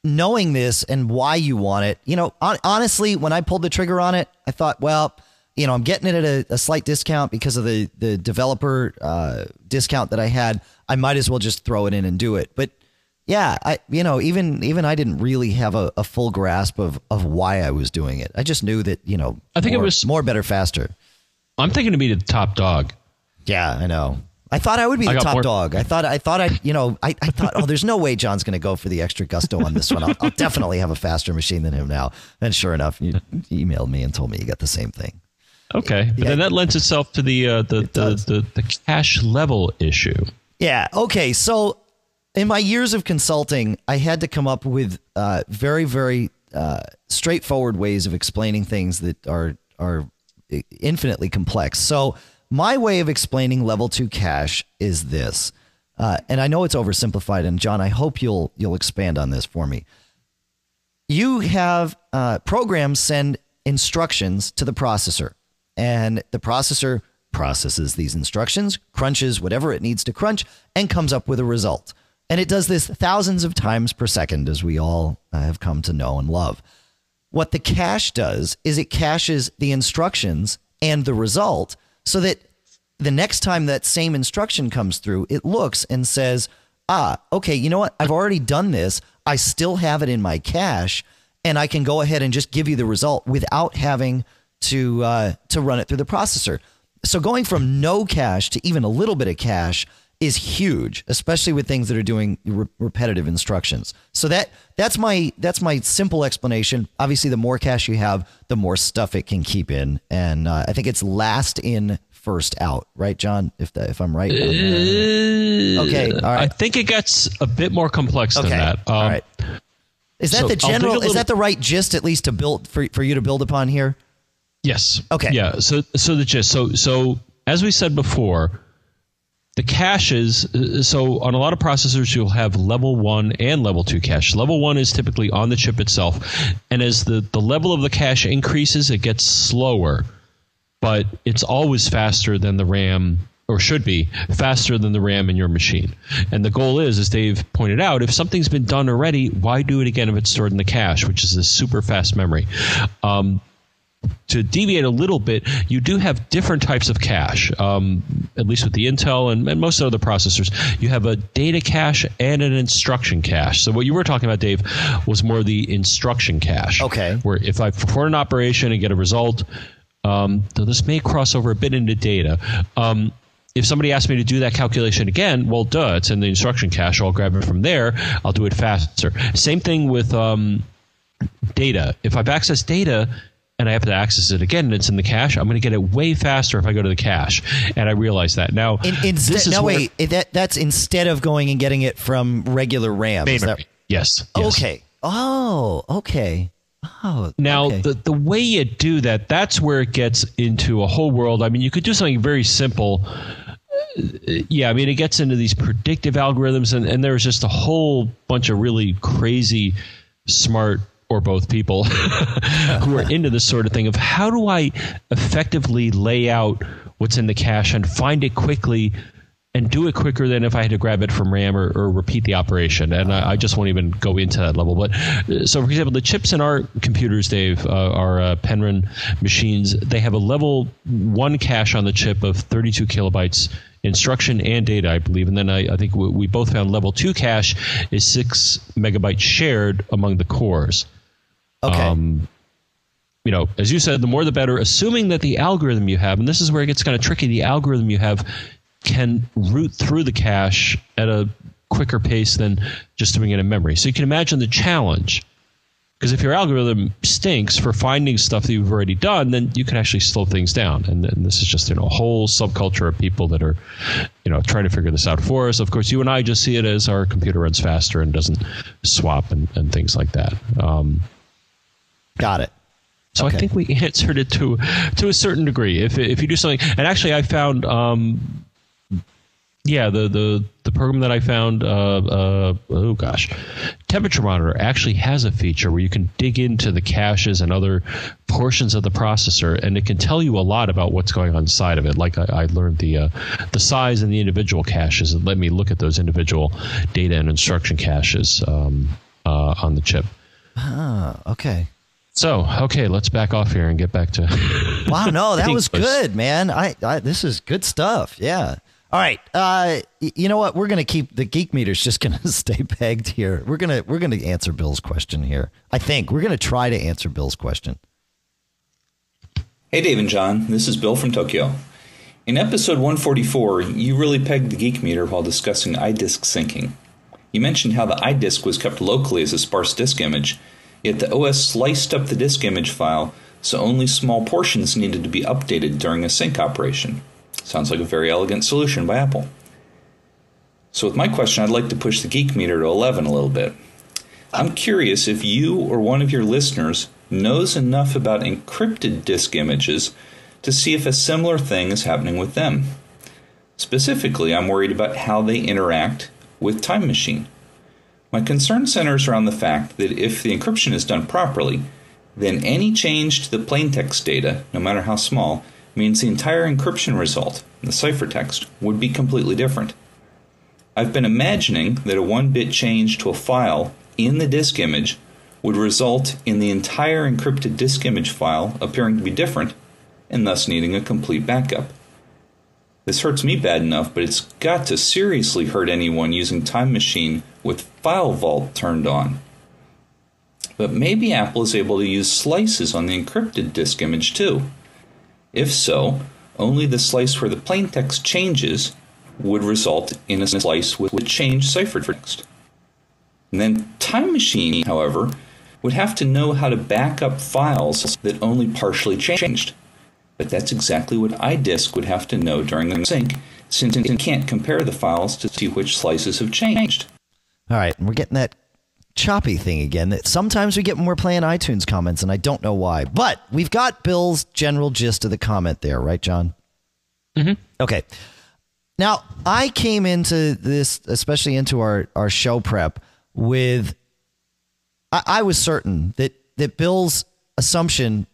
knowing this and why you want it, you know, on, honestly, when I pulled the trigger on it, I thought, well, you know, I'm getting it at a, a slight discount because of the the developer uh, discount that I had. I might as well just throw it in and do it. But yeah, I you know, even even I didn't really have a, a full grasp of of why I was doing it. I just knew that you know, I think more, it was more, better, faster. I'm thinking to be the top dog. Yeah, I know. I thought I would be the top more- dog. I thought I thought I you know I, I thought oh there's no way John's going to go for the extra gusto on this one. I'll, I'll, definitely have a faster machine than him now. And sure enough, you emailed me and told me you got the same thing. Okay, but then that lends itself to the uh, the, the, the the cache level issue. Yeah. Okay. So in my years of consulting, I had to come up with uh, very very uh, straightforward ways of explaining things that are are infinitely complex. So my way of explaining level two cache is this, uh, and I know it's oversimplified. And John, I hope you'll you'll expand on this for me. You have uh, programs send instructions to the processor, and the processor processes these instructions, crunches whatever it needs to crunch, and comes up with a result. And it does this thousands of times per second, as we all uh, have come to know and love. What the cache does is it caches the instructions and the result so that the next time that same instruction comes through, it looks and says, ah, okay, you know what? I've already done this. I still have it in my cache, and I can go ahead and just give you the result without having to uh, to run it through the processor. So going from no cache to even a little bit of cache is huge, especially with things that are doing re- repetitive instructions. So that that's my that's my simple explanation. Obviously, the more cache you have, the more stuff it can keep in, and uh, I think it's last in first out, right, John? If the, if I'm right. Uh, okay, all right. I think it gets a bit more complex okay. than that. Um, all right. Is that so the general? Little, is that the right gist, at least, to build for for you to build upon here? Yes. Okay. Yeah. So so the gist. So so as we said before, the caches. Uh, so on a lot of processors, you'll have level one and level two cache. Level one is typically on the chip itself, and as the the level of the cache increases, it gets slower but it's always faster than the RAM or should be faster than the RAM in your machine. And the goal is, as Dave pointed out, if something's been done already, why do it again if it's stored in the cache, which is a super fast memory? Um, to deviate a little bit, you do have different types of cache, um, at least with the Intel and, and, most other processors. You have a data cache and an instruction cache. So, what you were talking about, Dave, was more the instruction cache. Okay. Where if I perform an operation and get a result, um, though this may cross over a bit into data. Um, if somebody asks me to do that calculation again, well, duh, it's in the instruction cache. I'll grab it from there. I'll do it faster. Same thing with um, data. If I've accessed data and I have to access it again and it's in the cache, I'm going to get it way faster if I go to the cache. And I realize that now. In, instead, this is no, wait, that that's instead of going and getting it from regular RAM. That, yes, yes. Okay. Oh, okay. Oh, now okay. the the way you do that, that's where it gets into a whole world. I mean, you could do something very simple. Uh, yeah, I mean, it gets into these predictive algorithms, and, and there's just a whole bunch of really crazy, smart or both people who are into this sort of thing of how do I effectively lay out what's in the cache and find it quickly and do it quicker than if I had to grab it from RAM or, or repeat the operation. And I, I, just won't even go into that level. But uh, so, for example, the chips in our computers, Dave, uh, our uh, Penryn machines, they have a level one cache on the chip of 32 kilobytes instruction and data, I believe. And then I, I think we, we both found level two cache is six megabytes shared among the cores. Okay. Um, you know, as you said, the more the better, assuming that the algorithm you have, and this is where it gets kind of tricky, the algorithm you have can route through the cache at a quicker pace than just doing it in memory. So you can imagine the challenge. Because if your algorithm stinks for finding stuff that you've already done, then you can actually slow things down. And, and this is just you know a whole subculture of people that are, you know, trying to figure this out for us. Of course, you and I just see it as our computer runs faster and doesn't swap and, and things like that. Um, Got it. So okay. I think we answered it to to a certain degree. If if you do something, and actually I found, um, yeah, the the the program that I found, uh, uh, oh gosh, Temperature Monitor actually has a feature where you can dig into the caches and other portions of the processor, and it can tell you a lot about what's going on inside of it. Like I, I learned the uh, the size and the individual caches, and let me look at those individual data and instruction caches um, uh, on the chip. Ah, okay. So, okay, let's back off here and get back to. wow, no, that was good, man. I, I, this is good stuff. Yeah. All right. Uh, you know what? We're gonna keep the geek meters just gonna stay pegged here. We're gonna we're gonna answer Bill's question here. I think we're gonna try to answer Bill's question. Hey, Dave and John. This is Bill from Tokyo. In episode 144, you really pegged the geek meter while discussing iDisk syncing. You mentioned how the iDisk was kept locally as a sparse disk image Yet the OS sliced up the disk image file so only small portions needed to be updated during a sync operation. Sounds like a very elegant solution by Apple. So, with my question, I'd like to push the geek meter to 11 a little bit. I'm curious if you or one of your listeners knows enough about encrypted disk images to see if a similar thing is happening with them. Specifically, I'm worried about how they interact with Time Machine. My concern centers around the fact that if the encryption is done properly, then any change to the plaintext data, no matter how small, means the entire encryption result, the ciphertext, would be completely different. I've been imagining that a 1 bit change to a file in the disk image would result in the entire encrypted disk image file appearing to be different and thus needing a complete backup. This hurts me bad enough, but it's got to seriously hurt anyone using Time Machine with File Vault turned on. But maybe Apple is able to use slices on the encrypted disk image too. If so, only the slice where the plaintext changes would result in a slice with, with changed ciphertext. And then Time Machine, however, would have to know how to back up files that only partially changed. But that's exactly what iDisk would have to know during the sync, since it can't compare the files to see which slices have changed. All right, we're getting that choppy thing again. That sometimes we get when we're playing iTunes comments, and I don't know why. But we've got Bill's general gist of the comment there, right, John? Mm-hmm. Okay. Now, I came into this, especially into our, our show prep, with I, I was certain that that Bill's assumption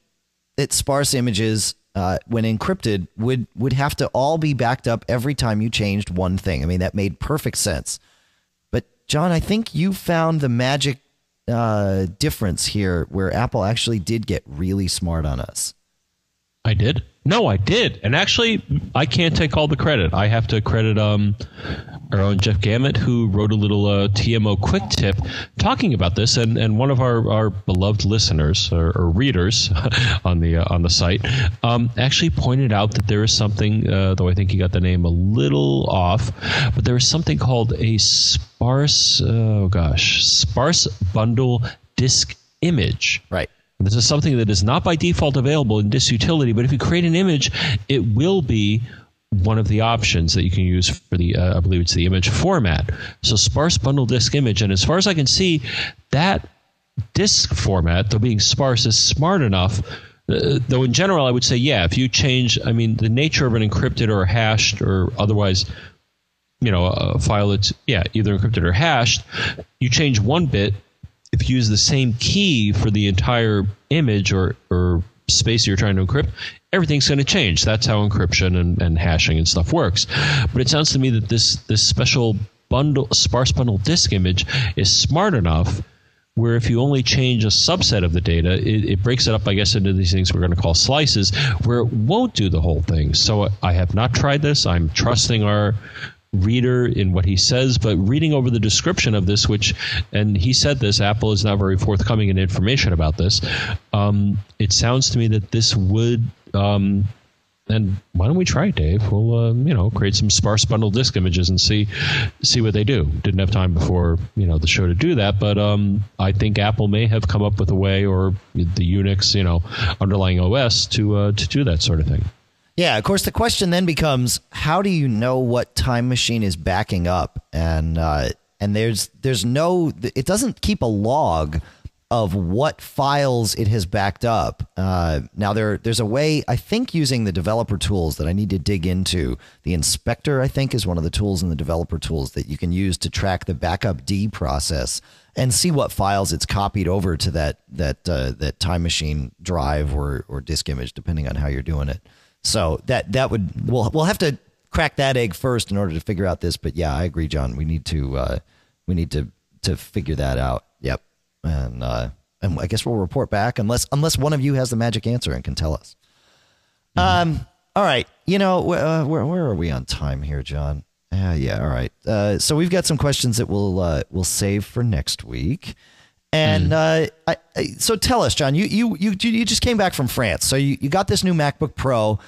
that sparse images uh, when encrypted would would have to all be backed up every time you changed one thing. I mean, that made perfect sense. John, I think you found the magic uh, difference here, where Apple actually did get really smart on us. I did. No, I did. And actually, I can't take all the credit. I have to credit um, our own Jeff Gamet, who wrote a little uh, TMO quick tip talking about this. And, and one of our, our beloved listeners or, or readers on the uh, on the site um, actually pointed out that there is something, uh, though I think he got the name a little off, but there is something called a sparse, oh gosh, sparse bundle disk image. Right. This is something that is not by default available in disk utility, but if you create an image, it will be one of the options that you can use for the, uh, I believe it's the image format. So sparse bundle disk image, and as far as I can see, that disk format, though being sparse, is smart enough. Uh, though in general, I would say, yeah, if you change, I mean, the nature of an encrypted or hashed or otherwise, you know, a file that's yeah, either encrypted or hashed, you change one bit. If you use the same key for the entire image or or space you're trying to encrypt, everything's going to change. That's how encryption and, and hashing and stuff works. But it sounds to me that this this special bundle sparse bundle disk image is smart enough where if you only change a subset of the data, it, it, breaks it up, I guess, into these things we're going to call slices, where it won't do the whole thing. So I have not tried this. I'm trusting our reader in what he says, but reading over the description of this, which, and he said this, Apple is not very forthcoming in information about this. Um, it sounds to me that this would um, and why don't we try it, Dave? We'll uh, you know create some sparse bundle disk images and see see what they do. Didn't have time before you know the show to do that, but um, I think Apple may have come up with a way, or the Unix you know underlying OS to uh, to do that sort of thing. Yeah, of course. The question then becomes, how do you know what Time Machine is backing up? And uh, and there's there's no, it doesn't keep a log of what files it has backed up. Uh, now there there's a way I think using the developer tools that I need to dig into. The inspector I think is one of the tools in the developer tools that you can use to track the backupd process and see what files it's copied over to that that uh, that time machine drive or or disk image depending on how you're doing it. So that that would we'll we'll have to crack that egg first in order to figure out this. But yeah, I agree, John. We need to uh, we need to to figure that out. Yep and uh, and I guess we'll report back unless unless one of you has the magic answer and can tell us. Mm-hmm. Um. All right. You know uh, where where are we on time here, John? Yeah. yeah. All right. Uh, so we've got some questions that we'll uh, we'll save for next week. And mm. uh, I, I, so tell us, John, you, you you you just came back from France, so you, you got this new MacBook Pro,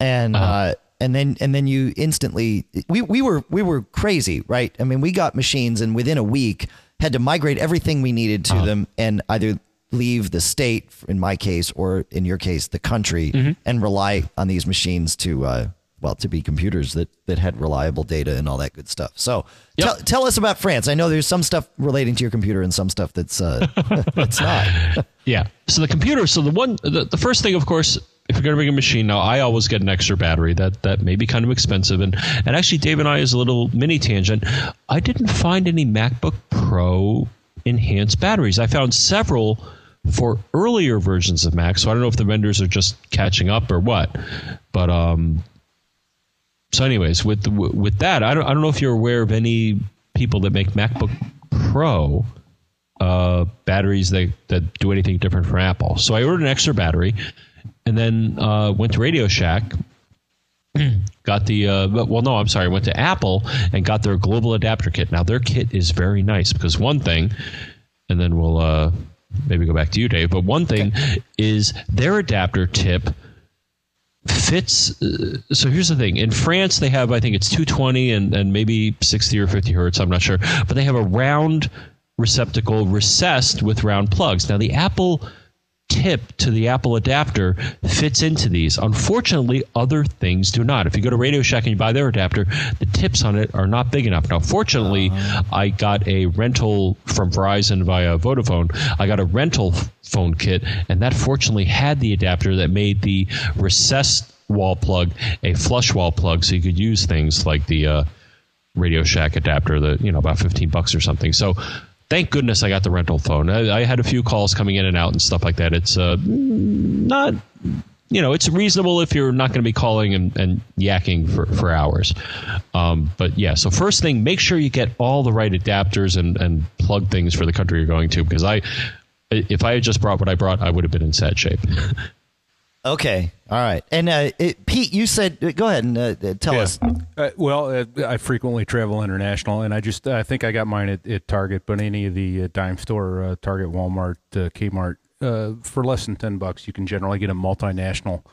and uh-huh. uh, and then and then you instantly we we were we were crazy, right? I mean, we got machines, and within a week had to migrate everything we needed to uh-huh. them and either leave the state, in my case, or in your case, the country, mm-hmm. and rely on these machines to, uh, well, to be computers that, that had reliable data and all that good stuff. So yep. tell, tell us about France. I know there's some stuff relating to your computer and some stuff that's, uh, that's not. yeah. So the computer, so the one, the, the first thing, of course, if you're going to bring a machine now, I always get an extra battery. That that may be kind of expensive. And and actually, Dave and I, is a little mini tangent, I didn't find any MacBook Pro enhanced batteries. I found several for earlier versions of Mac. So I don't know if the vendors are just catching up or what. But um, so anyways, with with that, I don't I don't know if you're aware of any people that make MacBook Pro uh, batteries that that do anything different from Apple. So I ordered an extra battery and then uh, went to Radio Shack. got the uh, well, no, I'm sorry. Went to Apple and got their global adapter kit. Now their kit is very nice because one thing, and then we'll uh, maybe go back to you, Dave. But one thing okay. is their adapter tip fits. Uh, so here's the thing: in France, they have I think it's 220 and and maybe 60 or 50 hertz. I'm not sure, but they have a round receptacle recessed with round plugs. Now the Apple tip to the Apple adapter fits into these. Unfortunately, other things do not. If you go to Radio Shack and you buy their adapter, the tips on it are not big enough. Now, fortunately, uh I got a rental from Verizon via Vodafone. I got a rental phone kit, and that fortunately had the adapter that made the recessed wall plug a flush wall plug, so you could use things like the uh, Radio Shack adapter, that you know about fifteen bucks or something. So thank goodness I got the rental phone. I, I, had a few calls coming in and out and stuff like that. It's uh, not, you know, it's reasonable if you're not going to be calling and, and yakking for, for hours. Um, but yeah, so first thing, make sure you get all the right adapters and, and plug things for the country you're going to because I, if I had just brought what I brought, I would have been in sad shape. Okay. All right. And uh, it, Pete, you said, uh, go ahead and uh, uh, tell yeah. us. Uh, well, uh, I frequently travel international, and I just I think I got mine at, at Target, but any of the dime store, Target, Walmart, Kmart, for less than ten bucks, you can generally get a multinational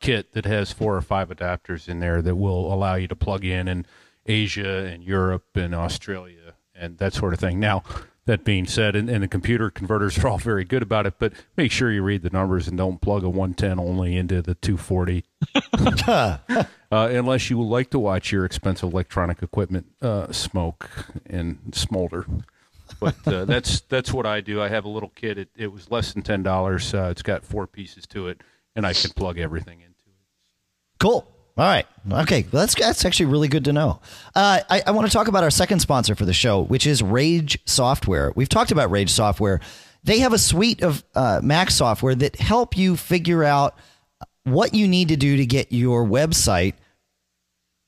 kit that has four or five adapters in there that will allow you to plug in in Asia and Europe and Australia and that sort of thing. Now, that being said, and, and, the computer converters are all very good about it, but make sure you read the numbers and don't plug a 110 only into the 240. uh, unless you like to watch your expensive electronic equipment uh, smoke and smolder. But uh, that's that's what I do. I have a little kit. It, it was less than ten dollars. Uh, it's got four pieces to it, and I can plug everything into it. Cool. All right. Okay. That's that's actually really good to know. Uh, I, I want to talk about our second sponsor for the show, which is Rage Software. We've talked about Rage Software. They have a suite of uh, Mac software that help you figure out what you need to do to get your website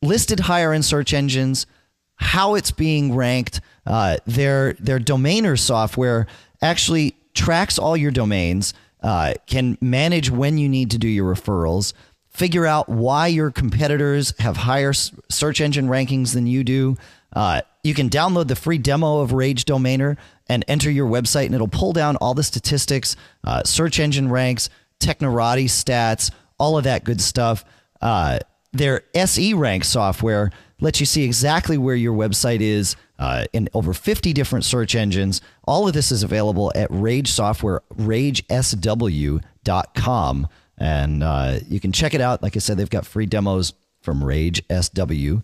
listed higher in search engines, how it's being ranked. Uh, their their domainer software actually tracks all your domains, uh, can manage when you need to do your referrals figure out why your competitors have higher search engine rankings than you do. Uh, you can download the free demo of Rage Domainer and enter your website, and it'll pull down all the statistics, uh, search engine ranks, Technorati stats, all of that good stuff. Uh, their SE rank software lets you see exactly where your website is uh, in over 50 different search engines. All of this is available at Rage Software, ragesw.com. And uh, you can check it out. Like I said, they've got free demos from ragesw.com.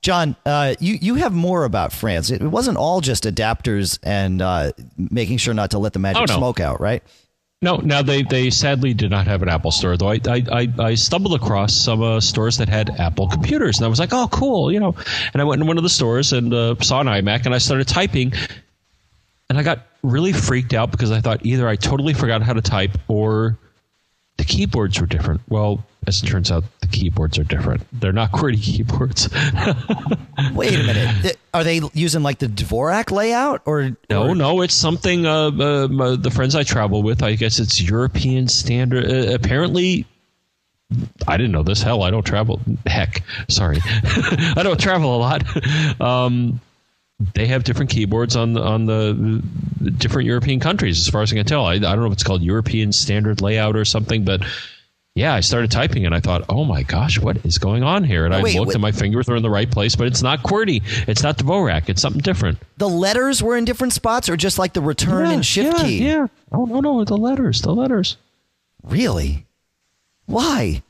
John, uh, you, you have more about France. It wasn't all just adapters and uh, making sure not to let the magic oh, no. smoke out, right? No, now they, they sadly did not have an Apple store, though. I I, I stumbled across some uh, stores that had Apple computers, and I was like, oh, cool, you know. And I went in one of the stores and uh, saw an iMac, and I started typing, and I got really freaked out because I thought either I totally forgot how to type or keyboards were different. Well, as it turns out, the keyboards are different. They're not QWERTY keyboards. Wait a minute. Are they using like the Dvorak layout or? No, no. It's something. Uh, uh, the friends I travel with, I guess it's European standard. Uh, apparently, I didn't know this. Hell, I don't travel. Heck, sorry, I don't travel a lot. Um, they have different keyboards on the, on the, different European countries, as far as I can tell. I, I don't know if it's called European Standard Layout or something, but yeah, I started typing and I thought, oh my gosh, what is going on here? And oh, I looked wait. and my fingers were in the right place, but it's not QWERTY. It's not Dvorak. It's something different. The letters were in different spots or just like the return yeah, and shift yeah, key? Yeah. Oh, no, no, the letters, the letters. Really? Why?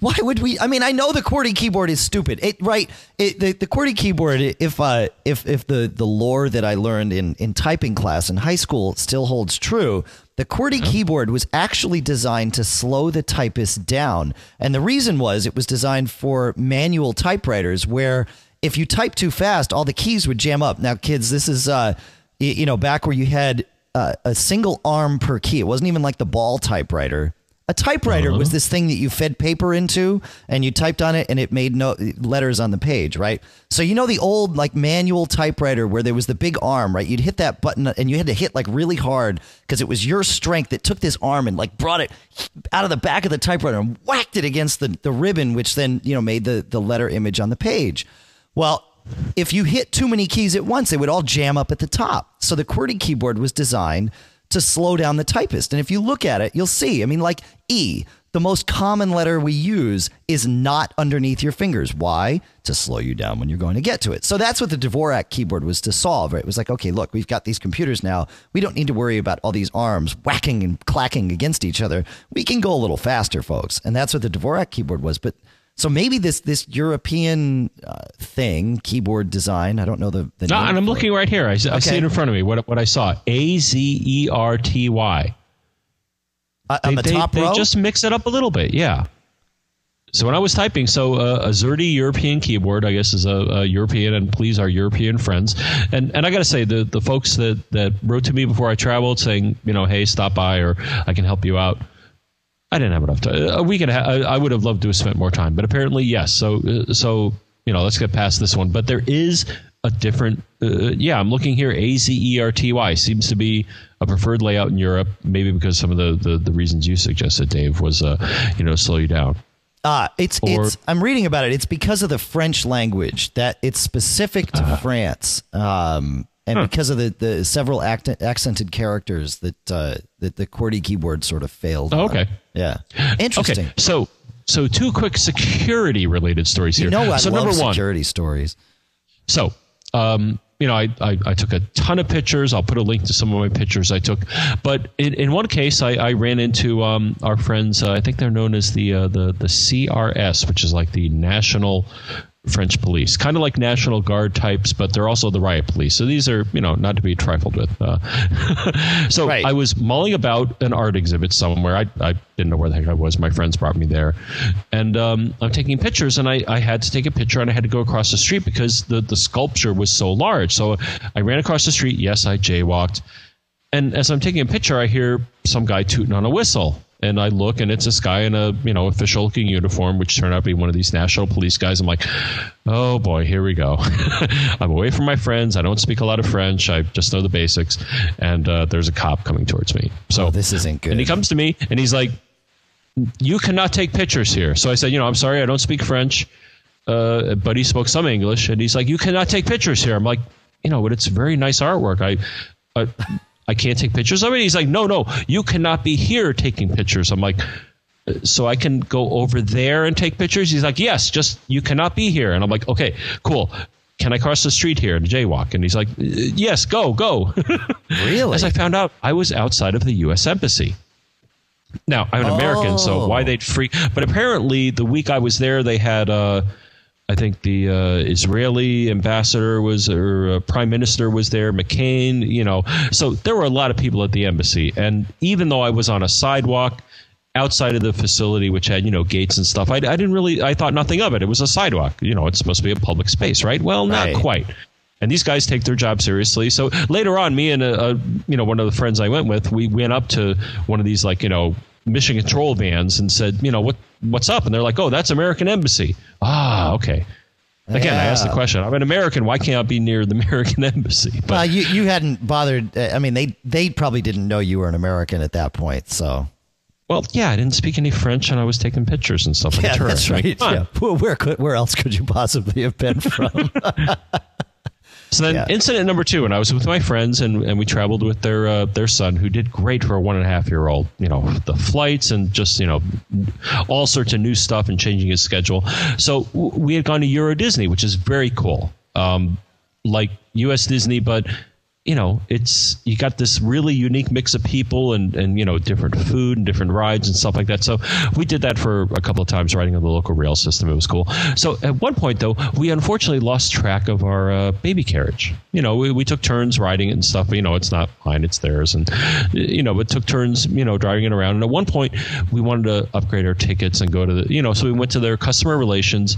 Why would we? I mean, I know the QWERTY keyboard is stupid. It right? It, the the QWERTY keyboard. If uh, if if the the lore that I learned in in typing class in high school still holds true, the QWERTY keyboard was actually designed to slow the typist down, and the reason was it was designed for manual typewriters where if you type too fast, all the keys would jam up. Now, kids, this is uh, you know, back where you had uh, a single arm per key. It wasn't even like the ball typewriter a typewriter uh-huh. was this thing that you fed paper into and you typed on it and it made no letters on the page, right? So you know the old like manual typewriter where there was the big arm, right? You'd hit that button and you had to hit like really hard because it was your strength that took this arm and like brought it out of the back of the typewriter and whacked it against the, the ribbon, which then, you know, made the, the letter image on the page. Well, if you hit too many keys at once, they would all jam up at the top. So the QWERTY keyboard was designed to slow down the typist. And if you look at it, you'll see, I mean, like E, the most common letter we use is not underneath your fingers. Why? To slow you down when you're going to get to it. So that's what the Dvorak keyboard was to solve. Right? It was like, okay, look, we've got these computers now. We don't need to worry about all these arms whacking and clacking against each other. We can go a little faster, folks. And that's what the Dvorak keyboard was. But so maybe this this European uh, thing, keyboard design. I don't know the. the no, and I'm looking it. right here. I, okay. I, see it in front of me. What what I saw? A Z E R T Y. Uh, on the they, top they, row. They just mix it up a little bit. Yeah. So when I was typing, so uh, AZERTY European keyboard, I guess, is a, a, European, and please our European friends. And and I got to say, the the folks that that wrote to me before I traveled, saying, you know, hey, stop by, or I can help you out I didn't have enough time. A week and a half. I would have loved to have spent more time, but apparently, yes. So, uh, so you know, let's get past this one. But there is a different. Uh, yeah, I'm looking here. A Z E R T Y seems to be a preferred layout in Europe. Maybe because some of the the, the reasons you suggested, Dave, was uh, you know, slow you down. Ah, uh, it's or, it's. I'm reading about it. It's because of the French language that it's specific to uh, France. Um, and huh. because of the, the several act- accented characters that uh, that the QWERTY keyboard sort of failed. Oh, okay. Yeah. Interesting. Okay. So so two quick security related stories here. You know, I so love number one, security stories. So um, you know, I, I, I, took a ton of pictures. I'll put a link to some of my pictures I took. But in, in one case, I, I ran into um, our friends. Uh, I think they're known as the uh, the the CRS, which is like the National French police, kind of like National Guard types, but they're also the riot police. So these are, you know, not to be trifled with. Uh, so right. I was mulling about an art exhibit somewhere. I, I didn't know where the heck I was. My friends brought me there. And um, I'm taking pictures, and I, I had to take a picture, and I had to go across the street because the, the sculpture was so large. So I ran across the street. Yes, I jaywalked. And as I'm taking a picture, I hear some guy tooting on a whistle and I look and it's this guy in a you know official looking uniform, which turned out to be one of these national police guys. I'm like, oh boy, here we go. I'm away from my friends. I don't speak a lot of French. I just know the basics, and uh, there's a cop coming towards me. So oh, this isn't good. And he comes to me and he's like, you cannot take pictures here. So I said, you know, I'm sorry, I don't speak French. Uh, but he spoke some English, and he's like, "You cannot take pictures here." I'm like, "You know, but it's very nice artwork. I, I I can't take pictures of it. He's like, no, no, you cannot be here taking pictures. I'm like, so I can go over there and take pictures? He's like, yes, just you cannot be here. And I'm like, okay, cool. Can I cross the street here and jaywalk? And he's like, yes, go, go. Really? As I found out, I was outside of the U.S. Embassy. Now, I'm an oh. American, so why oh. they'd freak. But apparently, the week I was there, they had. Uh, I think the uh, Israeli ambassador was, or uh, prime minister was there, McCain, you know. So there were a lot of people at the embassy. And even though I was on a sidewalk outside of the facility, which had, you know, gates and stuff, I, I didn't really, I thought nothing of it. It was a sidewalk. You know, it's supposed to be a public space, right? Well, not right. quite. And these guys take their job seriously. So later on, me and a, a, you know one of the friends I went with, we went up to one of these like you know mission control vans and said, you know, what what's up? And they're like, oh, that's American Embassy. Ah, okay. Again, yeah. I asked the question. I'm an American. Why can't I be near the American embassy? But well, you you hadn't bothered. Uh, I mean, they they probably didn't know you were an American at that point. So. Well, yeah, I didn't speak any French, and I was taking pictures and stuff. Yeah, like that's right. Yeah. Where could where else could you possibly have been from? So then, yeah. incident number two, and I was with my friends, and, and we traveled with their uh, their son, who did great for a one and a half year old. You know, the flights and just you know all sorts of new stuff and changing his schedule. So we had gone to Euro Disney, which is very cool, um, like U.S. Disney, but you know, it's you got this really unique mix of people and and you know different food and different rides and stuff like that. So we did that for a couple of times riding on the local rail system. It was cool. So at one point though, we unfortunately lost track of our uh, baby carriage. You know, we, we took turns riding it and stuff. You know, it's not mine; it's theirs, and you know, but took turns, you know, driving it around. And at one point, we wanted to upgrade our tickets and go to the, you know, so we went to their customer relations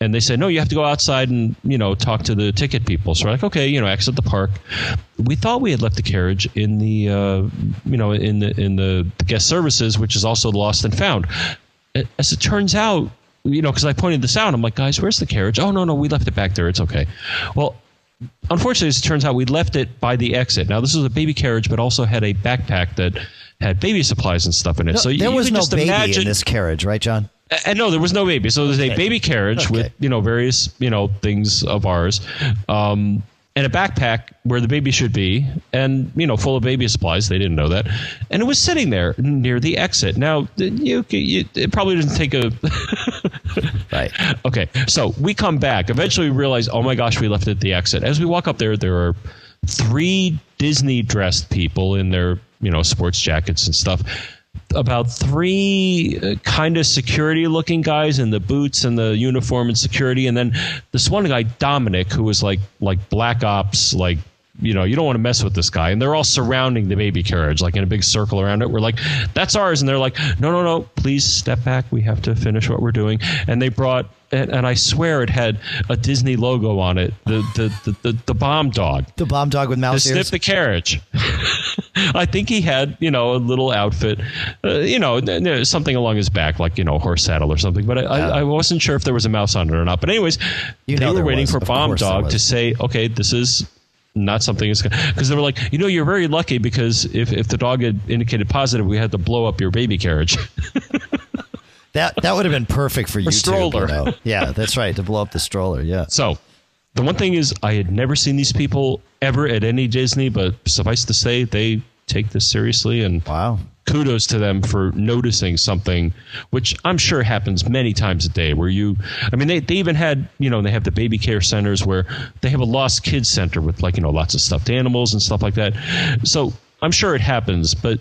and they said no you have to go outside and you know talk to the ticket people. So we're like okay you know exit the park. We thought we had left the carriage in the uh, you know in the in the guest services which is also lost and found. As it turns out you know because i pointed this out i'm like guys where's the carriage? Oh no no we left it back there. It's okay. Well unfortunately as it turns out we left it by the exit. Now this was a baby carriage but also had a backpack that had baby supplies and stuff in it. No, so there you, was no baby imagine, in this carriage right john and no, there was no baby. So there's okay. a baby carriage okay. with you know various you know things of ours, um, and a backpack where the baby should be, and you know full of baby supplies. They didn't know that, and it was sitting there near the exit. Now you, you it probably didn't take a. right. Okay, so we come back. Eventually, we realize, oh my gosh, we left it at the exit. As we walk up there, there are three Disney dressed people in their you know sports jackets and stuff about three uh, kind of security looking guys in the boots and the uniform and security and then this one guy Dominic who was like like black ops like you know, you don't want to mess with this guy. And they're all surrounding the baby carriage, like in a big circle around it. We're like, that's ours. And they're like, no, no, no, please step back. We have to finish what we're doing. And they brought, and, and I swear it had a Disney logo on it, the the, the, the, the bomb dog. The bomb dog with mouse to ears. sniff the carriage. I think he had, you know, a little outfit, uh, you know, something along his back, like, you know, horse saddle or something. But I, yeah. I, I, wasn't sure if there was a mouse on it or not. But, anyways, you they were waiting was. for of Bomb Dog to say, okay, this is not something is because they were like, you know, you're very lucky because if, if the dog had indicated positive, we had to blow up your baby carriage. that that would have been perfect for you. Stroller. know? Yeah, that's right. To blow up the stroller. Yeah. So the one thing is, I had never seen these people ever at any Disney, but suffice to say, they take this seriously. And Wow. kudos to them for noticing something, which I'm sure happens many times a day. Where you, I mean, they, they even had, you know, they have the baby care centers where they have a lost kids center with like, you know, lots of stuffed animals and stuff like that. So I'm sure it happens, but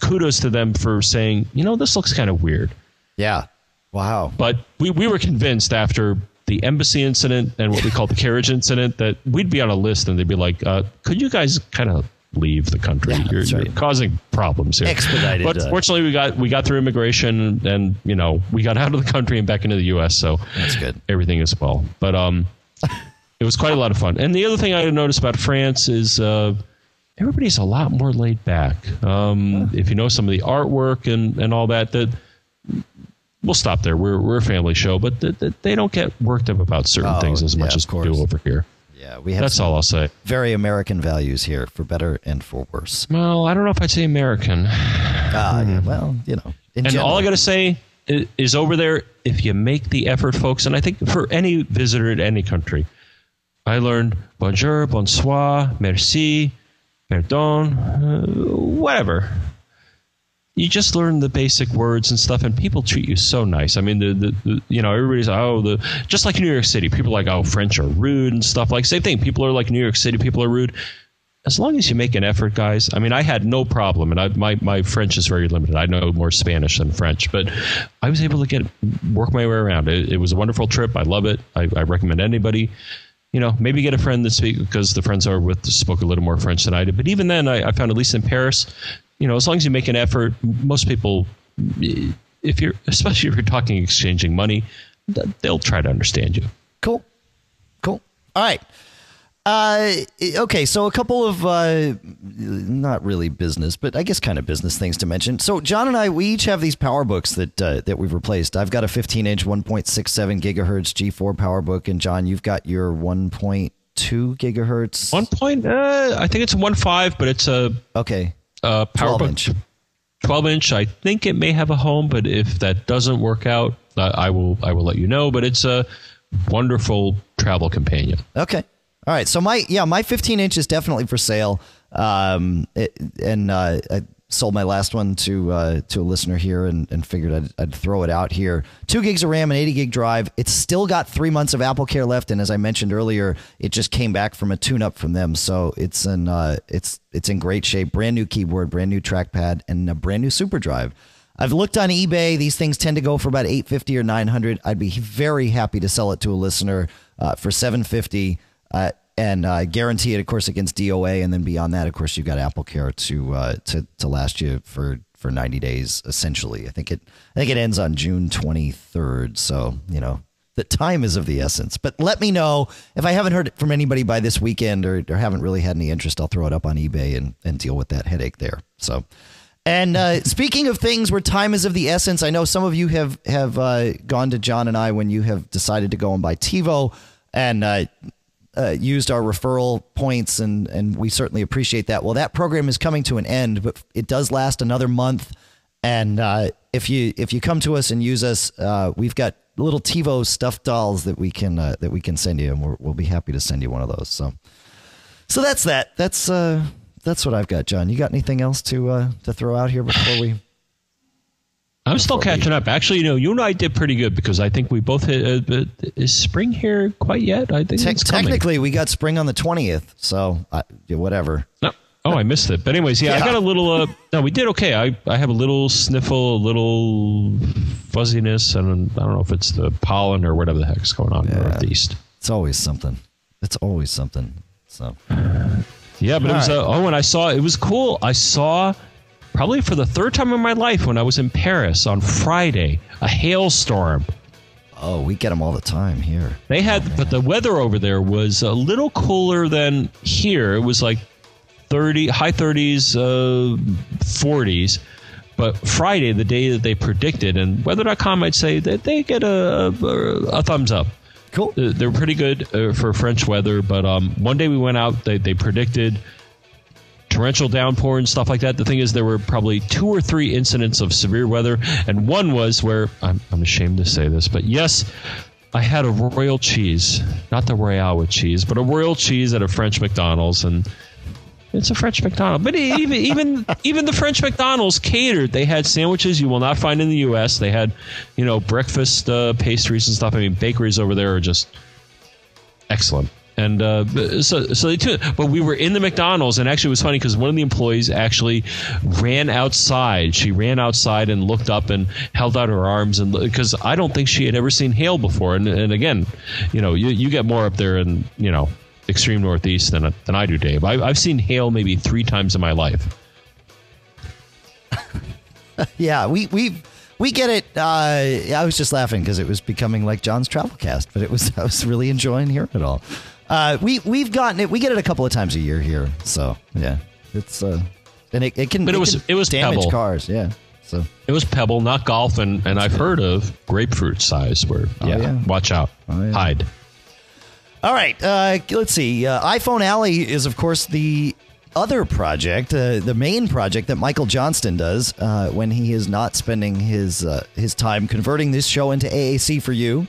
kudos to them for saying, you know, this looks kind of weird. Yeah. Wow. But we, we were convinced after the embassy incident and what we call the carriage incident that we'd be on a list and they'd be like, uh, could you guys kind of leave the country? Yeah, you're, that's you're causing problems here. Expedited, But uh, fortunately, we got we got through immigration and you know we got out of the country and back into the U.S. So That's good. Everything is well. But um, it was quite a lot of fun. And the other thing I noticed about France is. Uh, Everybody's a lot more laid back. Um, If you know some of the artwork and, and all that, that we'll stop there. We're we're a family show, but th- th- they don't get worked up about certain Oh, things as yeah, much as we do over here. Yeah, we have That's all I'll say. very American values here, for better and for worse. Well, I don't know if I'd say American. Ah, yeah, well, you know. In Hmm. And general. all I got to say is over there, if you make the effort, folks, and I think for any visitor in any country, I learned bonjour, bonsoir, merci, pardon, uh, whatever. You just learn the basic words and stuff, and people treat you so nice. I mean, the, the, the you know everybody's oh the just like New York City, people are like oh French are rude and stuff like same thing. People are like New York City, people are rude as long as you make an effort, guys. I mean, I had no problem, and I, my my French is very limited. I know more Spanish than French, but I was able to get work my way around. It, it was a wonderful trip. I love it. I, I recommend anybody. You know, maybe get a friend that speak because the friends I with spoke a little more French than I did. But even then, I, I found at least in Paris, you know, as long as you make an effort, most people, if you're especially if you're talking exchanging money, they'll try to understand you. Cool. Cool. All right. Uh, okay, so a couple of uh, not really business, but I guess kind of business things to mention. So John and I, we each have these power books that uh, that we've replaced. I've got a 15-inch, 1.67 gigahertz G4 power book, and John, you've got your 1.2 gigahertz. One point, uh, I think it's a one five, but it's a Okay, uh, 12 inch. 12 inch. I think it may have a home, but if that doesn't work out, uh, I will I will let you know. But it's a wonderful travel companion. Okay. All right. So my yeah, my 15 inch is definitely for sale. Um, it, and uh, I sold my last one to uh, to a listener here, and, and figured I'd, I'd throw it out here. Two gigs of RAM and 80 gig drive. It's still got three months of AppleCare left, and as I mentioned earlier, it just came back from a tune up from them, so it's in uh, it's it's in great shape. Brand new keyboard, brand new trackpad, and a brand new SuperDrive. I've looked on eBay. These things tend to go for about 850 or 900. I'd be very happy to sell it to a listener uh, for 750 uh, and uh, guarantee it, of course, against DOA. And then beyond that, of course, you've got AppleCare to uh, to to last you for for 90 days. Essentially, I think it I think it ends on June 23rd. So you know the time is of the essence. But let me know if I haven't heard from anybody by this weekend or, or haven't really had any interest. I'll throw it up on eBay and and deal with that headache there. So. And uh, speaking of things where time is of the essence, I know some of you have have uh, gone to John and I when you have decided to go and buy TiVo and uh, uh, used our referral points, and and we certainly appreciate that. Well, that program is coming to an end, but it does last another month. And uh, if you if you come to us and use us, uh, we've got little TiVo stuffed dolls that we can uh, that we can send you, and we're, we'll be happy to send you one of those. So, so that's that. That's uh, that's what I've got, John. You got anything else to to throw out here before we? I'm still catching up. Actually, you know, you and I did pretty good because I think we both hit. Uh, uh, is spring here quite yet? I think Te- technically, we got spring on the twentieth, so uh, yeah, whatever. No. Oh, I missed it. But anyways, yeah, Yeah. I got a little. Uh, no, we did okay. I, I have a little sniffle, a little fuzziness, and I don't know if it's the pollen or whatever the heck's going on in the northeast. It's always something. It's always something. So Yeah, but it was. All Uh, oh, and I saw it was cool. I saw probably for the third time in my life when I was in Paris on Friday a hailstorm. oh, we get them all the time here. They had, but the weather over there was a little cooler than here. It was like thirty, high thirties, uh, forties. But Friday, the day that they predicted, and Weather.com might say that they get a, a, a thumbs up. Cool. They're pretty good uh, for French weather. But um, one day we went out, they, they predicted torrential downpour and stuff like that. The thing is, there were probably two or three incidents of severe weather, and one was where I'm, I'm ashamed to say this, but yes, I had a royal cheese, not the royale with cheese, but a royal cheese at a French McDonald's, and It's a French McDonald's, but even even even the French McDonald's catered. They had sandwiches you will not find in the U.S. They had, you know, breakfast uh, pastries and stuff. I mean, bakeries over there are just excellent. And uh, so, so they. But we were in the McDonald's, and actually, it was funny because one of the employees actually ran outside. She ran outside and looked up and held out her arms, and because I don't think she had ever seen hail before. And, and again, you know, you, you get more up there, in you know, extreme northeast than than I do, Dave. I, I've seen hail maybe three times in my life. yeah, we we we get it. Uh, I was just laughing because it was becoming like John's travel cast, but it was I was really enjoying hearing it all. Uh, we we've gotten it. We get it a couple of times a year here, so yeah, it's uh, and it, it can. But it, it was it was damage pebble. cars, yeah. So it was pebble, not golf, and and I've heard of grapefruit size. Where yeah, oh, yeah. watch out, oh, yeah. hide. All right, uh, let's see. Uh, iPhone Alley is of course the other project, uh, the main project that Michael Johnston does uh, when he is not spending his uh, his time converting this show into AAC for you.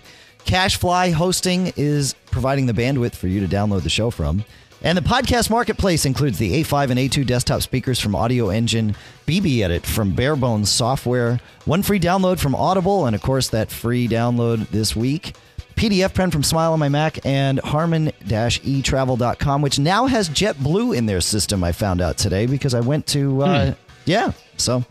CacheFly Hosting is providing the bandwidth for you to download the show from. And the podcast marketplace includes the A5 and A2 desktop speakers from Audio Engine, BBEdit from Barebones Software, one free download from Audible, and of course, that free download this week. PDFpen from Smile on my Mac and harman-etravel.com, which now has JetBlue in their system, I found out today because I went to, uh, hmm. yeah, so.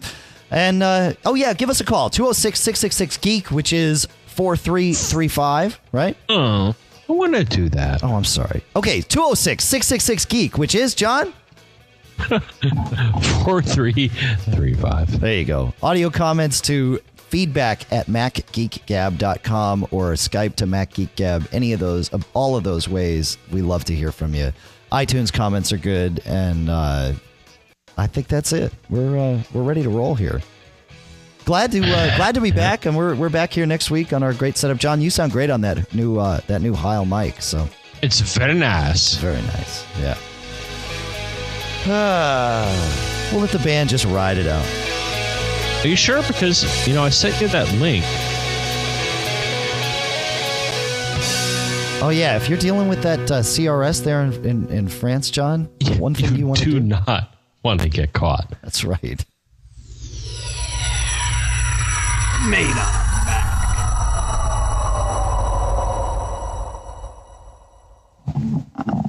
And, uh, oh, yeah, give us a call, 206 666 Geek, which is 4335, right? Oh, I want to do that. Oh, I'm sorry. Okay, 206 666 Geek, which is, John? 4335. There you go. Audio comments to feedback at macgeekgab.com or Skype to macgeekgab. Any of those, of all of those ways, we love to hear from you. iTunes comments are good, and uh, I think that's it. We're uh, we're ready to roll here glad to uh, glad to be back, and we're we're back here next week on our great setup. John, you sound great on that new uh, that new Heil mic. So it's very nice. Very nice. Yeah. Uh, we'll let the band just ride it out. Are you sure? Because you know I sent you that link. Oh yeah, if you're dealing with that uh, CRS there in, in, in France, John, one thing you, you want to do not want to get caught. That's right. Made up. back.